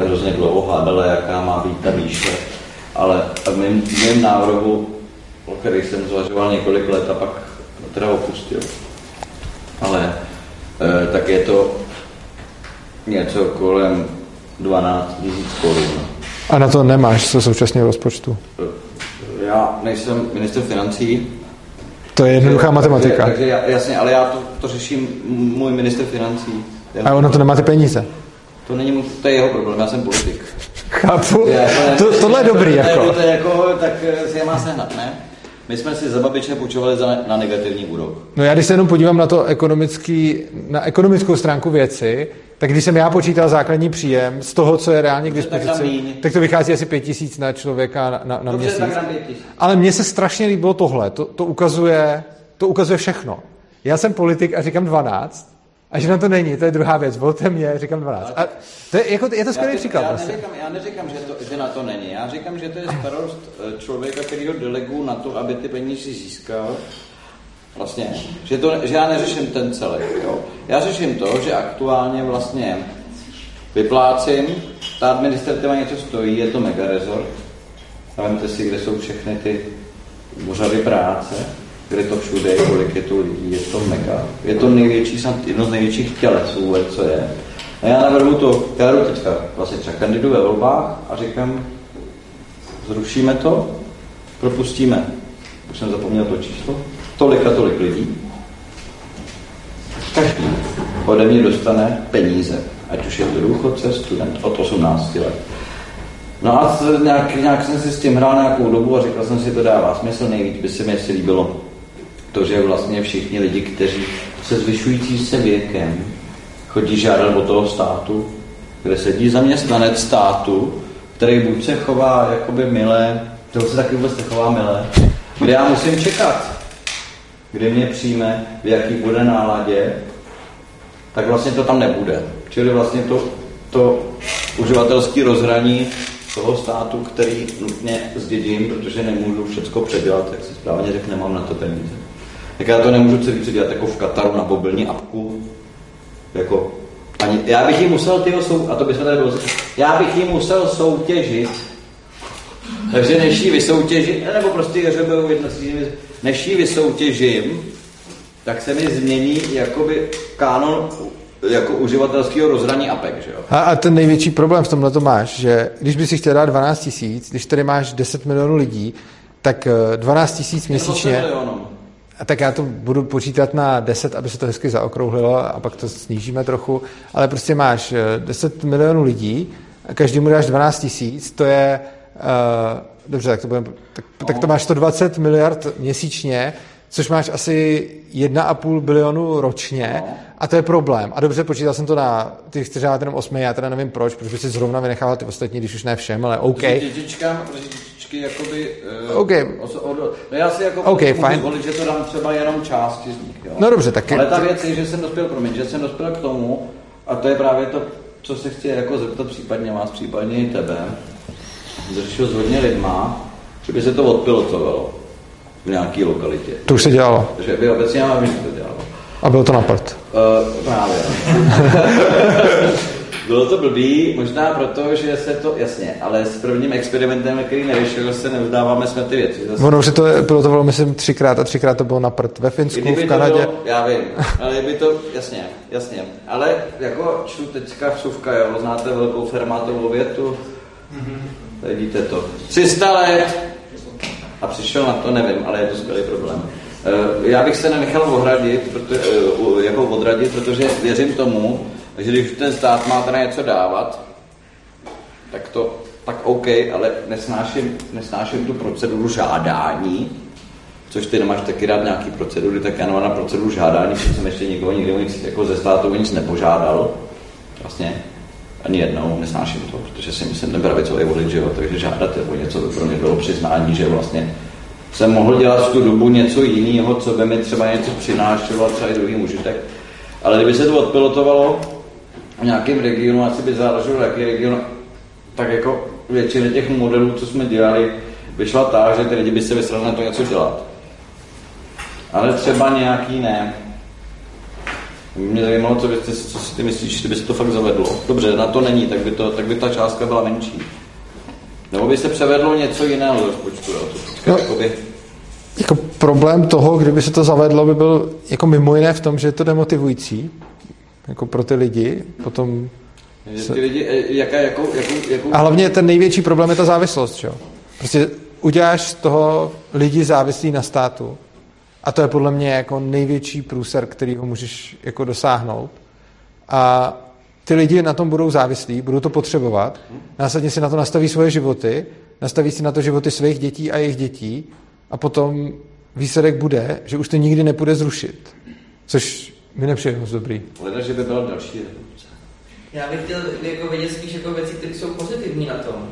hrozně dlouho hádala, jaká má být ta výše. Ale v mém, mém návrhu, o který jsem zvažoval několik let a pak teda opustil, ale eh, tak je to něco kolem 12 000 korun. A na to nemáš se současně rozpočtu? Já nejsem minister financí. To je jednoduchá matematika. Takže, takže jasně, ale já to, to řeším můj minister financí. A ono to nemáte peníze. To není můj, to je jeho problém, já jsem politik. Chápu. Je, to, to, tohle je dobrý, to, jako. To, to, je jako, tak eh, si je má sehnat, ne? My jsme si za babiče půjčovali za, na negativní úrok. No já když se jenom podívám na to ekonomický, na ekonomickou stránku věci, tak když jsem já počítal základní příjem z toho, co je reálně k dispozici, tak, tak to vychází asi pět tisíc na člověka na, na, na Dobře, měsíc. Tak Ale mně se strašně líbilo tohle. To, to, ukazuje, to ukazuje všechno. Já jsem politik a říkám 12, a že na to není, to je druhá věc. Volte mě, říkám 12. A to je, jako, je to skvělý příklad. Já vlastně. neříkám, já neříkám že, to, že na to není. Já říkám, že to je starost eh, člověka, který ho deleguju na to, aby ty peníze získal. Vlastně, že, to, že já neřeším ten celek. Jo. Já řeším to, že aktuálně vlastně vyplácím, ta administrativa něco stojí, je to mega resort. Vemte si, kde jsou všechny ty úřady práce, kde to všude je, kolik je tu lidí, je to mega. Je to největší, jedno z největších těles vůbec, co je. A já navrhu to, já jdu teďka vlastně třeba kandidu ve volbách a říkám, zrušíme to, propustíme, už jsem zapomněl to číslo, tolik a tolik lidí. Každý ode mě dostane peníze, ať už je to důchodce, student od 18 let. No a nějak, nějak jsem si s tím hrál nějakou dobu a říkal jsem si, to dává smysl, nejvíc by se mi si líbilo to, že vlastně všichni lidi, kteří se zvyšující se věkem chodí žádat od toho státu, kde sedí zaměstnanec státu, který buď se chová jakoby milé, to se taky vůbec nechová milé, kde já musím čekat, kdy mě přijme, v jaký bude náladě, tak vlastně to tam nebude. Čili vlastně to, to uživatelské rozhraní toho státu, který nutně zdědím, protože nemůžu všechno předělat, jak si správně řekl, nemám na to peníze. Tak já to nemůžu celý předělat jako v Kataru na mobilní apku, jako ani, já bych ji musel, tyho sou, a to bychom tady bylo, já bych ji musel soutěžit, takže než ji vysoutěžím, nebo prostě řebou jedna než ji vysoutěžím, tak se mi změní jakoby kánon jako uživatelského rozhraní APEC, že jo? A, a ten největší problém v tomhle to máš, že když by si chtěl dát 12 tisíc, když tady máš 10 milionů lidí, tak 12 tisíc měsíčně... A tak já to budu počítat na 10, aby se to hezky zaokrouhlilo a pak to snížíme trochu, ale prostě máš 10 milionů lidí a každému dáš 12 tisíc, to je, uh, dobře, tak to, budem, tak, no. tak to máš 120 miliard měsíčně, což máš asi 1,5 bilionu ročně no. a to je problém. A dobře, počítal jsem to na, dávat jenom 8, já teda nevím proč, protože si zrovna vynechával ty ostatní, když už ne všem, ale OK. Dětičkám, dětičky jakoby... Uh, OK. Os, od, no já si jako okay, fine. volit, že to dám třeba jenom části z nich, jo. No dobře, tak... Ale ta věc je, že jsem dospěl, promiň, že jsem dospěl k tomu, a to je právě to, co se chci jako zeptat případně vás, případně i tebe, řešil s hodně lidma, že by se to odpilotovalo v nějaké lokalitě. To už se dělalo. Takže by obecně já vím, že to dělalo. A bylo to na prd. Uh, právě. Bylo to blbý, možná proto, že se to, jasně, ale s prvním experimentem, který nevyšel, se nevzdáváme jsme ty věci. Zase. Ono že to bylo to bylo, myslím, třikrát a třikrát to bylo na prd. Ve Finsku, v Kanadě. Bylo, já vím, ale by to, jasně, jasně. Ale jako čtu teďka vsuvka, jo, znáte velkou fermátovou větu? Mm-hmm. Vidíte to. 300 let a přišel na to, nevím, ale je to skvělý problém. Eh, já bych se nenechal ohradit, protože, eh, jako odradit, protože věřím tomu, že když ten stát má teda něco dávat, tak to tak OK, ale nesnáším, nesnáším tu proceduru žádání, což ty nemáš taky rád nějaký procedury, tak já nemám na proceduru žádání, protože jsem ještě nikoho nikdy nic, jako ze státu nic nepožádal. Vlastně ani jednou nesnáším to, protože si myslím, ten pravicový volič, že jo, takže žádat o něco by pro mě bylo přiznání, že vlastně jsem mohl dělat v tu dobu něco jiného, co by mi třeba něco přinášelo, třeba i druhý užitek. Ale kdyby se to odpilotovalo v nějakém regionu, asi by záleželo, jaký region, tak jako většina těch modelů, co jsme dělali, vyšla tak, že ty lidi by se vysrali na to něco dělat. Ale třeba nějaký ne. Mě zajímalo, co, byste, co si ty myslíš, kdyby se to fakt zavedlo. Dobře, na to není, tak by, to, tak by ta částka byla menší. Nebo by se převedlo něco jiného z rozpočtu. Jo? To, no, jakoby... jako problém toho, kdyby se to zavedlo, by byl jako mimo jiné v tom, že je to demotivující jako pro ty lidi. Potom se... ty lidi, e, jaká, jakou, jakou, jakou... A hlavně ten největší problém je ta závislost. Čo? Prostě uděláš z toho lidi závislí na státu a to je podle mě jako největší průser, který ho můžeš jako dosáhnout. A ty lidi na tom budou závislí, budou to potřebovat, následně si na to nastaví svoje životy, nastaví si na to životy svých dětí a jejich dětí a potom výsledek bude, že už to nikdy nepůjde zrušit. Což mi nepřijde moc dobrý. Leda, že by byla další revoluce. Já bych chtěl jako vidět spíš jako věci, které jsou pozitivní na tom.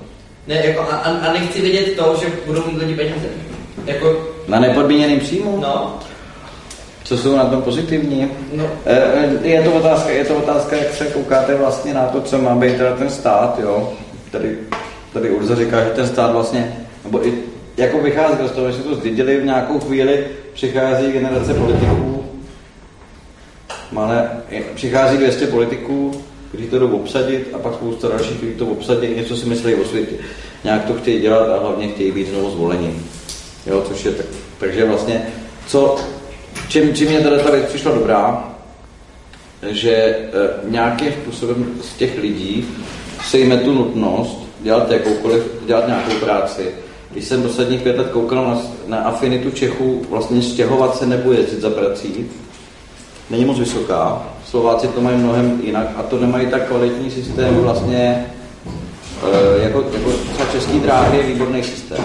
Ne, jako, a, a, nechci vidět to, že budou mít lidi peníze. Jako... Na nepodmíněným příjmu? No. Co jsou na tom pozitivní? No. E, e, je, to otázka, je to otázka, jak se koukáte vlastně na to, co má být teda ten stát, jo? Tady, tady Urza říká, že ten stát vlastně, nebo i jako vychází z toho, že to zdědili v nějakou chvíli, přichází generace politiků, ale přichází 200 politiků, kteří to jdou obsadit a pak spousta dalších, kteří to obsadí, něco si myslí o světě. Nějak to chtějí dělat a hlavně chtějí být znovu zvoleni. Jo, což je tak, takže vlastně, co, čím, čím mě teda ta věc přišla dobrá, že e, nějakým způsobem z těch lidí sejme tu nutnost dělat jakoukoliv, dělat nějakou práci. Když jsem posledních pět let koukal na, na afinitu Čechů, vlastně stěhovat se nebo jezdit za prací, není moc vysoká. Slováci to mají mnohem jinak a to nemají tak kvalitní systém vlastně, e, jako, jako třeba český dráhy je výborný systém.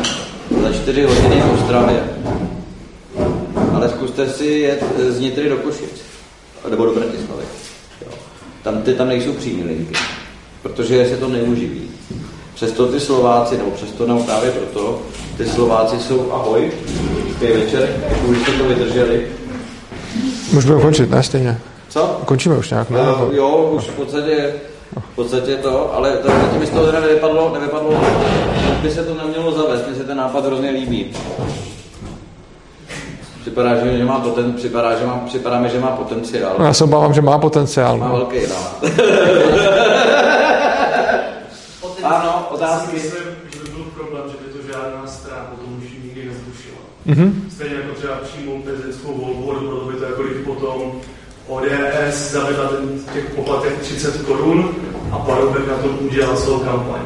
Za čtyři hodiny v Ostravě. Ale zkuste si jet z Nitry do Košic. Nebo do Bratislavy. Tam, ty tam nejsou přímý linky. Protože se to neuživí. Přesto ty Slováci, nebo přesto nebo právě proto, ty Slováci jsou ahoj, je večer, jako už jste to vydrželi, Můžeme končit, ne stejně? Co? Končíme už nějak, ne? Uh, jo, už v podstatě, v podstatě to, ale to, zatím z toho teda nevypadlo, nevypadlo, by se to nemělo zavést, mně se ten nápad hrozně líbí. Připadá, že, že má poten, připadá, že má, připadá mi, že má potenciál. No, já se obávám, že má potenciál. Má no. velký, no. ano, otázky. Myslím, že by byl problém, že by to žádná strana potom už nikdy nezrušila. Mm-hmm. Stejně jako třeba přímou prezidentskou volbu, jako když potom ODS zavedla ten těch poplatek 30 korun a Paroubek na tom udělal celou kampaň.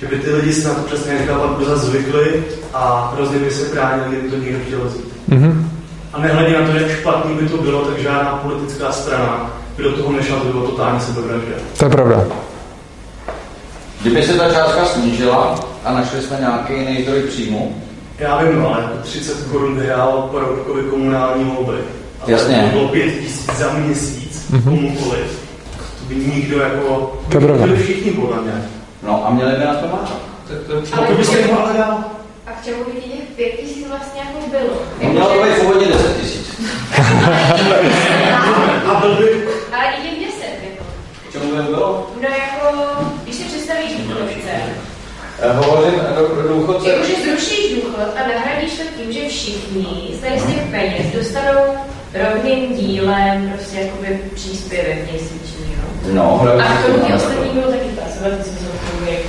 Že by ty lidi si na to přesně nechápat brzo zvykli a hrozně by se bránili, kdyby to někdo chtěl vzít. Mm-hmm. A nehledě na to, jak špatný by to bylo, tak žádná politická strana by do toho nešla, to by bylo totálně sebevražda. To je pravda. Kdyby se ta částka snížila a našli jsme nějaký jiný zdroj příjmu, Já vím, no, ale jako 30 korun vyhrál Paroubkovi komunální volby. Jasně. To bylo 5 tisíc za měsíc, Mhm. komukoliv. To by nikdo jako... To pravda. byli všichni podle mě. no a měli by na to. To, to, A to by se jim ale dal. A k čemu by těch pět tisíc vlastně jako bylo? No, mělo to být původně 10 tisíc. A byl by... Ale i těch deset, jako. Čemu by bylo? No jako, když si představíš důchodce, Eh, Hovořím do, do důchodce. jakože zrušíš důchod a nahradíš to tím, že všichni z těch peněz dostanou rovným dílem prostě jakoby příspěvek měsíční, jo? No, A k tomu ti ostatní bylo taky pracovat, co jsou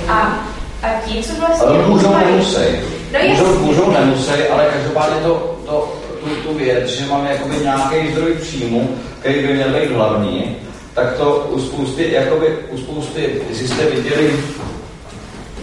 A, a ti, co vlastně... Ale můžou, mají- nemusí. No můžou, můžou, nemusí, ale každopádně to, to, tu, tu věc, že máme jakoby nějaký zdroj příjmu, který by měl být hlavní, tak to u spousty, jakoby, u spousty, jestli jste viděli,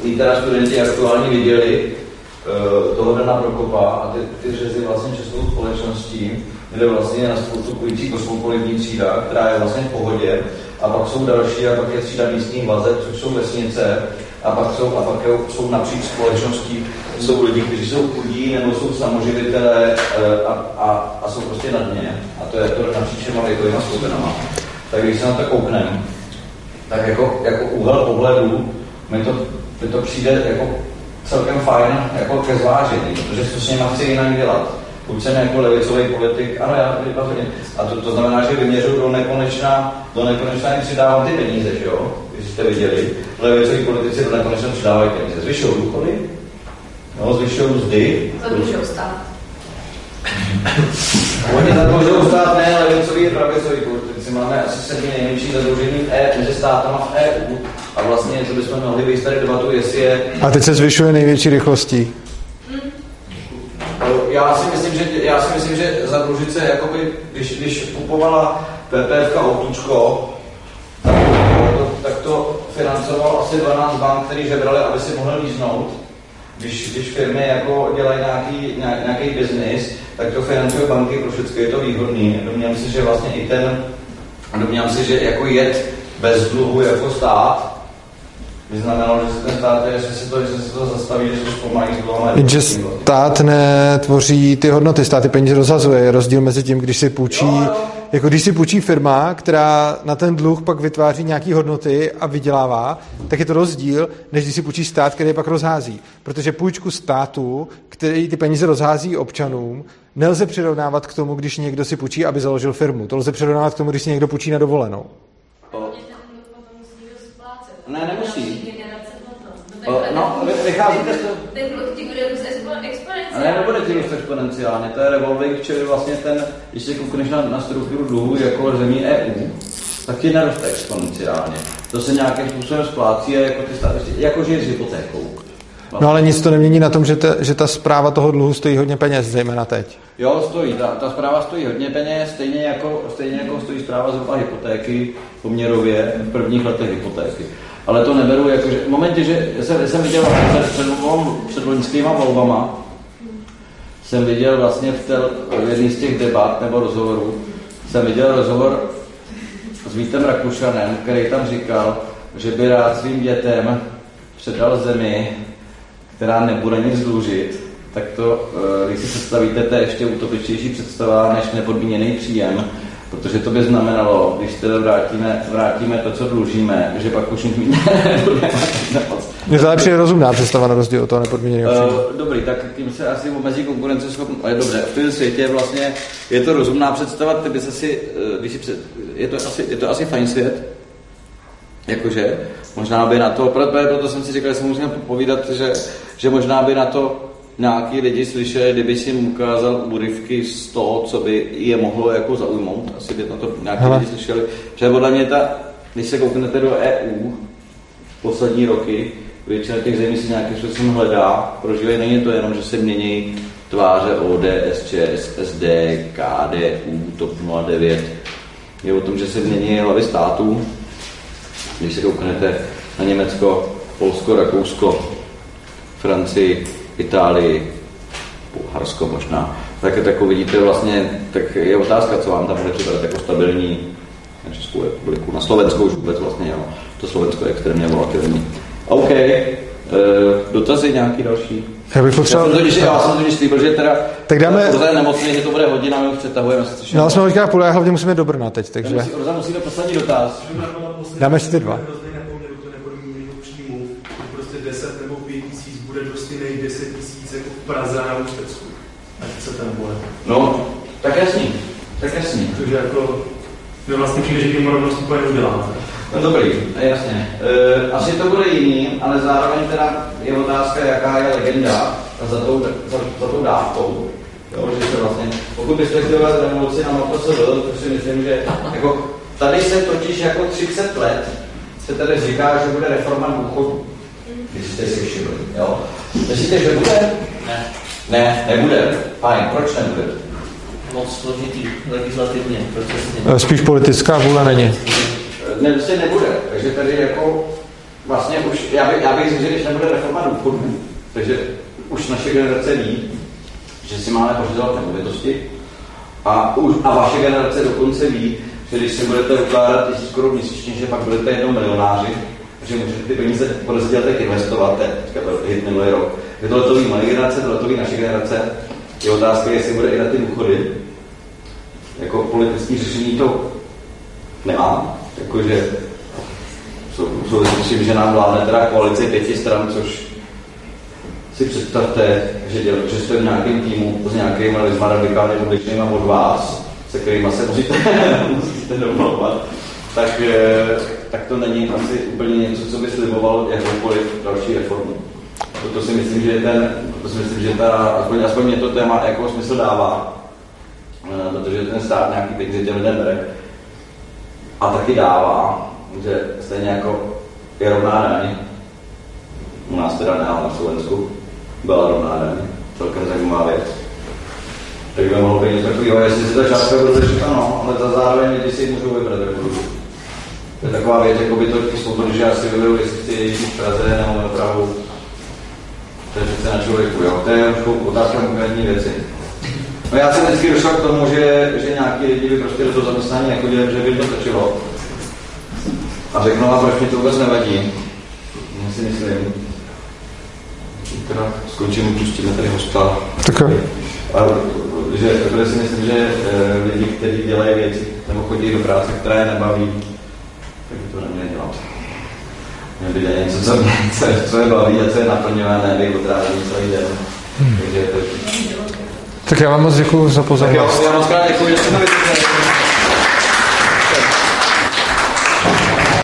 i teda studenti aktuálně viděli uh, toho Dana Prokopa a ty, ty řezy vlastně českou společností, kde vlastně na spoustu půjčí kosmopolitní třída, která je vlastně v pohodě, a pak jsou další, a pak je třída místních vazeb, což jsou vesnice, a pak jsou, a pak jsou napříč společností, jsou lidi, kteří jsou chudí, nebo jsou samoživitelé eh, a, a, a jsou prostě na dně. A to je to napříč všema věkovýma skupinama. Tak když se na to koukneme, tak jako, jako úhel pohledu mi to, mi to přijde jako celkem fajn jako ke zvážení, protože co s nimi chci jinak dělat. Buď jsem jako levicový politik, ano, já to hodně. A to, to znamená, že vyměřu do nekonečna, do nekonečna jim přidávám ty peníze, že jo? Když jste viděli, levicoví politici do nekonečna přidávají peníze. Zvyšují důchody, no, zvyšují mzdy, Zadlužou stát. Oni zadlužují stát ne, levicoví a pravicoví politici. Máme asi sedmi nejmenší zadlužení v E, mezi státama v EU. A vlastně, co bychom mohli vést tady debatu, jestli je A teď se zvyšuje největší rychlostí. Já si myslím, že, já si myslím, že zadlužit se, jakoby, když, když kupovala PPF Outučko, tak to, tak to financoval asi 12 bank, který žebrali, aby si mohli líznout. Když, když firmy jako dělají nějaký, nějak, nějaký biznis, tak to financují banky, pro všechno je to výhodný. Domnívám se, že vlastně i ten, domnívám se, že jako jet bez dluhu jako stát, že se ten stát, že se to, že se to zastaví, že se zpomalí s dluhama. Jenže stát netvoří ty hodnoty, stát ty peníze rozhazuje. Je rozdíl mezi tím, když si půjčí, Jo, jo. jako když si půjčí firma, která na ten dluh pak vytváří nějaké hodnoty a vydělává, tak je to rozdíl, než když si půjčí stát, který je pak rozhází. Protože půjčku státu, který ty peníze rozhází občanům, nelze přirovnávat k tomu, když někdo si půjčí, aby založil firmu. To lze přirovnávat k tomu, když si někdo půjčí na dovolenou. Ne, nemusí. No, O, no, vy- vycházíte z toho- Ten dluh ti bude růst expo- exponenciálně. Ale nebude ti růst exponenciálně, to je revolving, čili vlastně ten, když si koukneš na, na strukturu dluhu jako zemí EU, tak ti neroste exponenciálně. To se nějakým způsobem splácí a jako ty státy, jako žiješ s hypotékou. No ale nic to nemění na tom, že ta, že ta zpráva toho dluhu stojí hodně peněz, zejména teď. Jo, stojí, ta, ta zpráva stojí hodně peněz, stejně jako, stejně jako stojí zpráva zhruba hypotéky poměrově v prvních letech hypotéky. Ale to neberu jako, že v momentě, že jsem, jsem viděl před, před, volbou- před loňskýma volbama, jsem viděl vlastně v, tel, v jedné z těch debat nebo rozhovorů, jsem viděl rozhovor s Vítem Rakušanem, který tam říkal, že by rád svým dětem předal zemi, která nebude nic dlužit, tak to, eh, když si představíte, to je ještě utopičtější představa než nepodmíněný příjem, protože to by znamenalo, když teda vrátíme, vrátíme to, co dlužíme, že pak už nic mít. Mně to lepší rozumná představa na rozdíl od toho nepodmíněného. Uh, dobrý, tak tím se asi omezí konkurenceschopnost. Ale dobře, v tom světě vlastně je to rozumná představa, ty bys asi, eh, když si před, je, to asi, je to asi fajn svět, jakože, možná by na to, proto, proto jsem si říkal, že si musím povídat, že, že možná by na to nějaký lidi slyšeli, kdyby si jim ukázal úryvky z toho, co by je mohlo jako zaujmout, asi by na to nějaký Hele. lidi slyšeli, že podle mě ta, když se kouknete do EU, poslední roky, většina těch zemí si nějakým způsobem hledá, prožívají, není to jenom, že se mění tváře ODS, ČS, SD, KDU, TOP 09, je o tom, že se mění hlavy států, když se kouknete na Německo, Polsko, Rakousko, Francii, Itálii, Bulharsko možná, tak, tak vidíte vlastně, tak je otázka, co vám tam bude připadat jako stabilní na Českou republiku, na Slovensku už vůbec vlastně, jo. To Slovensko je extrémně volatilní. OK. Uh, dotazy nějaký další? Já bych potřeboval... Já jsem totiž, já jsem totiž slíbil, že teda Tak dáme- Orza je nemocný, že to bude hodina, my ho přetahujeme. je- No, jsme hoďka půl, já hlavně musíme do Brna teď, takže Musí- Orza musí do poslední dotaz. dáme si ty dva. Hrozný nepoměr, to nepoměru příjmu, že prostě 10 nebo 5 tisíc bude dost jiných 10 tisíc jako v Praze a na Ústecku. Ať se ten bude. No, tak jasný, tak jasný. Takže jako, my vlastně přijde, že tím rovnost úplně neuděláme. No dobrý, eh, jasně. E, asi to bude jiný, ale zároveň teda je otázka, jaká je legenda za tou, za, za tou dávkou. Jo, že se vlastně, pokud byste chtěli dělat revoluci na MPSV, tak si myslím, že jako, tady se totiž jako 30 let se tady říká, že bude reforma důchodu. Když jste si všimli, jo. Myslíte, že bude? Ne, Ne, nebude. Fajn, proč nebude? moc složitý legislativně, procesně. Eh, Spíš politická vůle není. Ne, prostě nebude. Takže tady jako vlastně už, já, by, já bych řekl, že když nebude reforma důchodů, takže už naše generace ví, že si máme pořizovat nemovitosti a, už, a vaše generace dokonce ví, že když si budete ukládat tisíc korun měsíčně, že pak budete jednou milionáři, že můžete ty peníze po deseti letech investovat, to je teďka to hit minulý rok. Je to letový moje generace, to letový naše generace. Je otázka, jestli bude i na ty důchody. Jako politické řešení to nemám. Jakože jsou, jsou s tím, že nám vládne teda koalice pěti stran, což si představte, že, děl, že jste v nějakém týmu s nějakými lidmi radikálně odlišnými od vás, se kterými se musíte, musíte domlouvat, tak, eh, tak to není asi úplně něco, co by sliboval jakoukoliv další reformu. To si myslím, že ten, to si myslím, že ta, aspoň, aspoň mě to téma jako smysl dává, Eh, protože ten stát nějaký peníze těm lidem bere a taky dává, že stejně jako je rovná daň, u nás teda ne, ale na Slovensku byla rovná daň, celkem zajímavá věc. Tak by mohlo být něco takového, jestli si ta částka bude ano, ale za zároveň lidi si můžou vybrat, jak budou. To je taková věc, jako by to že já si vyberu, jestli chci jít v Praze nebo na Prahu. To je přece na člověku, jo. To je otázka konkrétní věci. No já jsem vždycky došel k tomu, že, že nějaký lidi by prostě do toho zaměstnání nechodili, že by to stačilo. A řeknu, a proč mi to vůbec nevadí. Já si myslím. Teda skončím, pustíme tady hosta. Tak. A, že, protože si myslím, že eh, lidi, kteří dělají věci, nebo chodí do práce, která je nebaví, tak by to neměli dělat. Měli by dělat něco, co, mě, co, co je baví a co je naplňované, by otrávený celý den. Takže to je Tak já vám moc děkuji za tak jo, pozornost. já moc krát děkuji, že jste vysvětlili.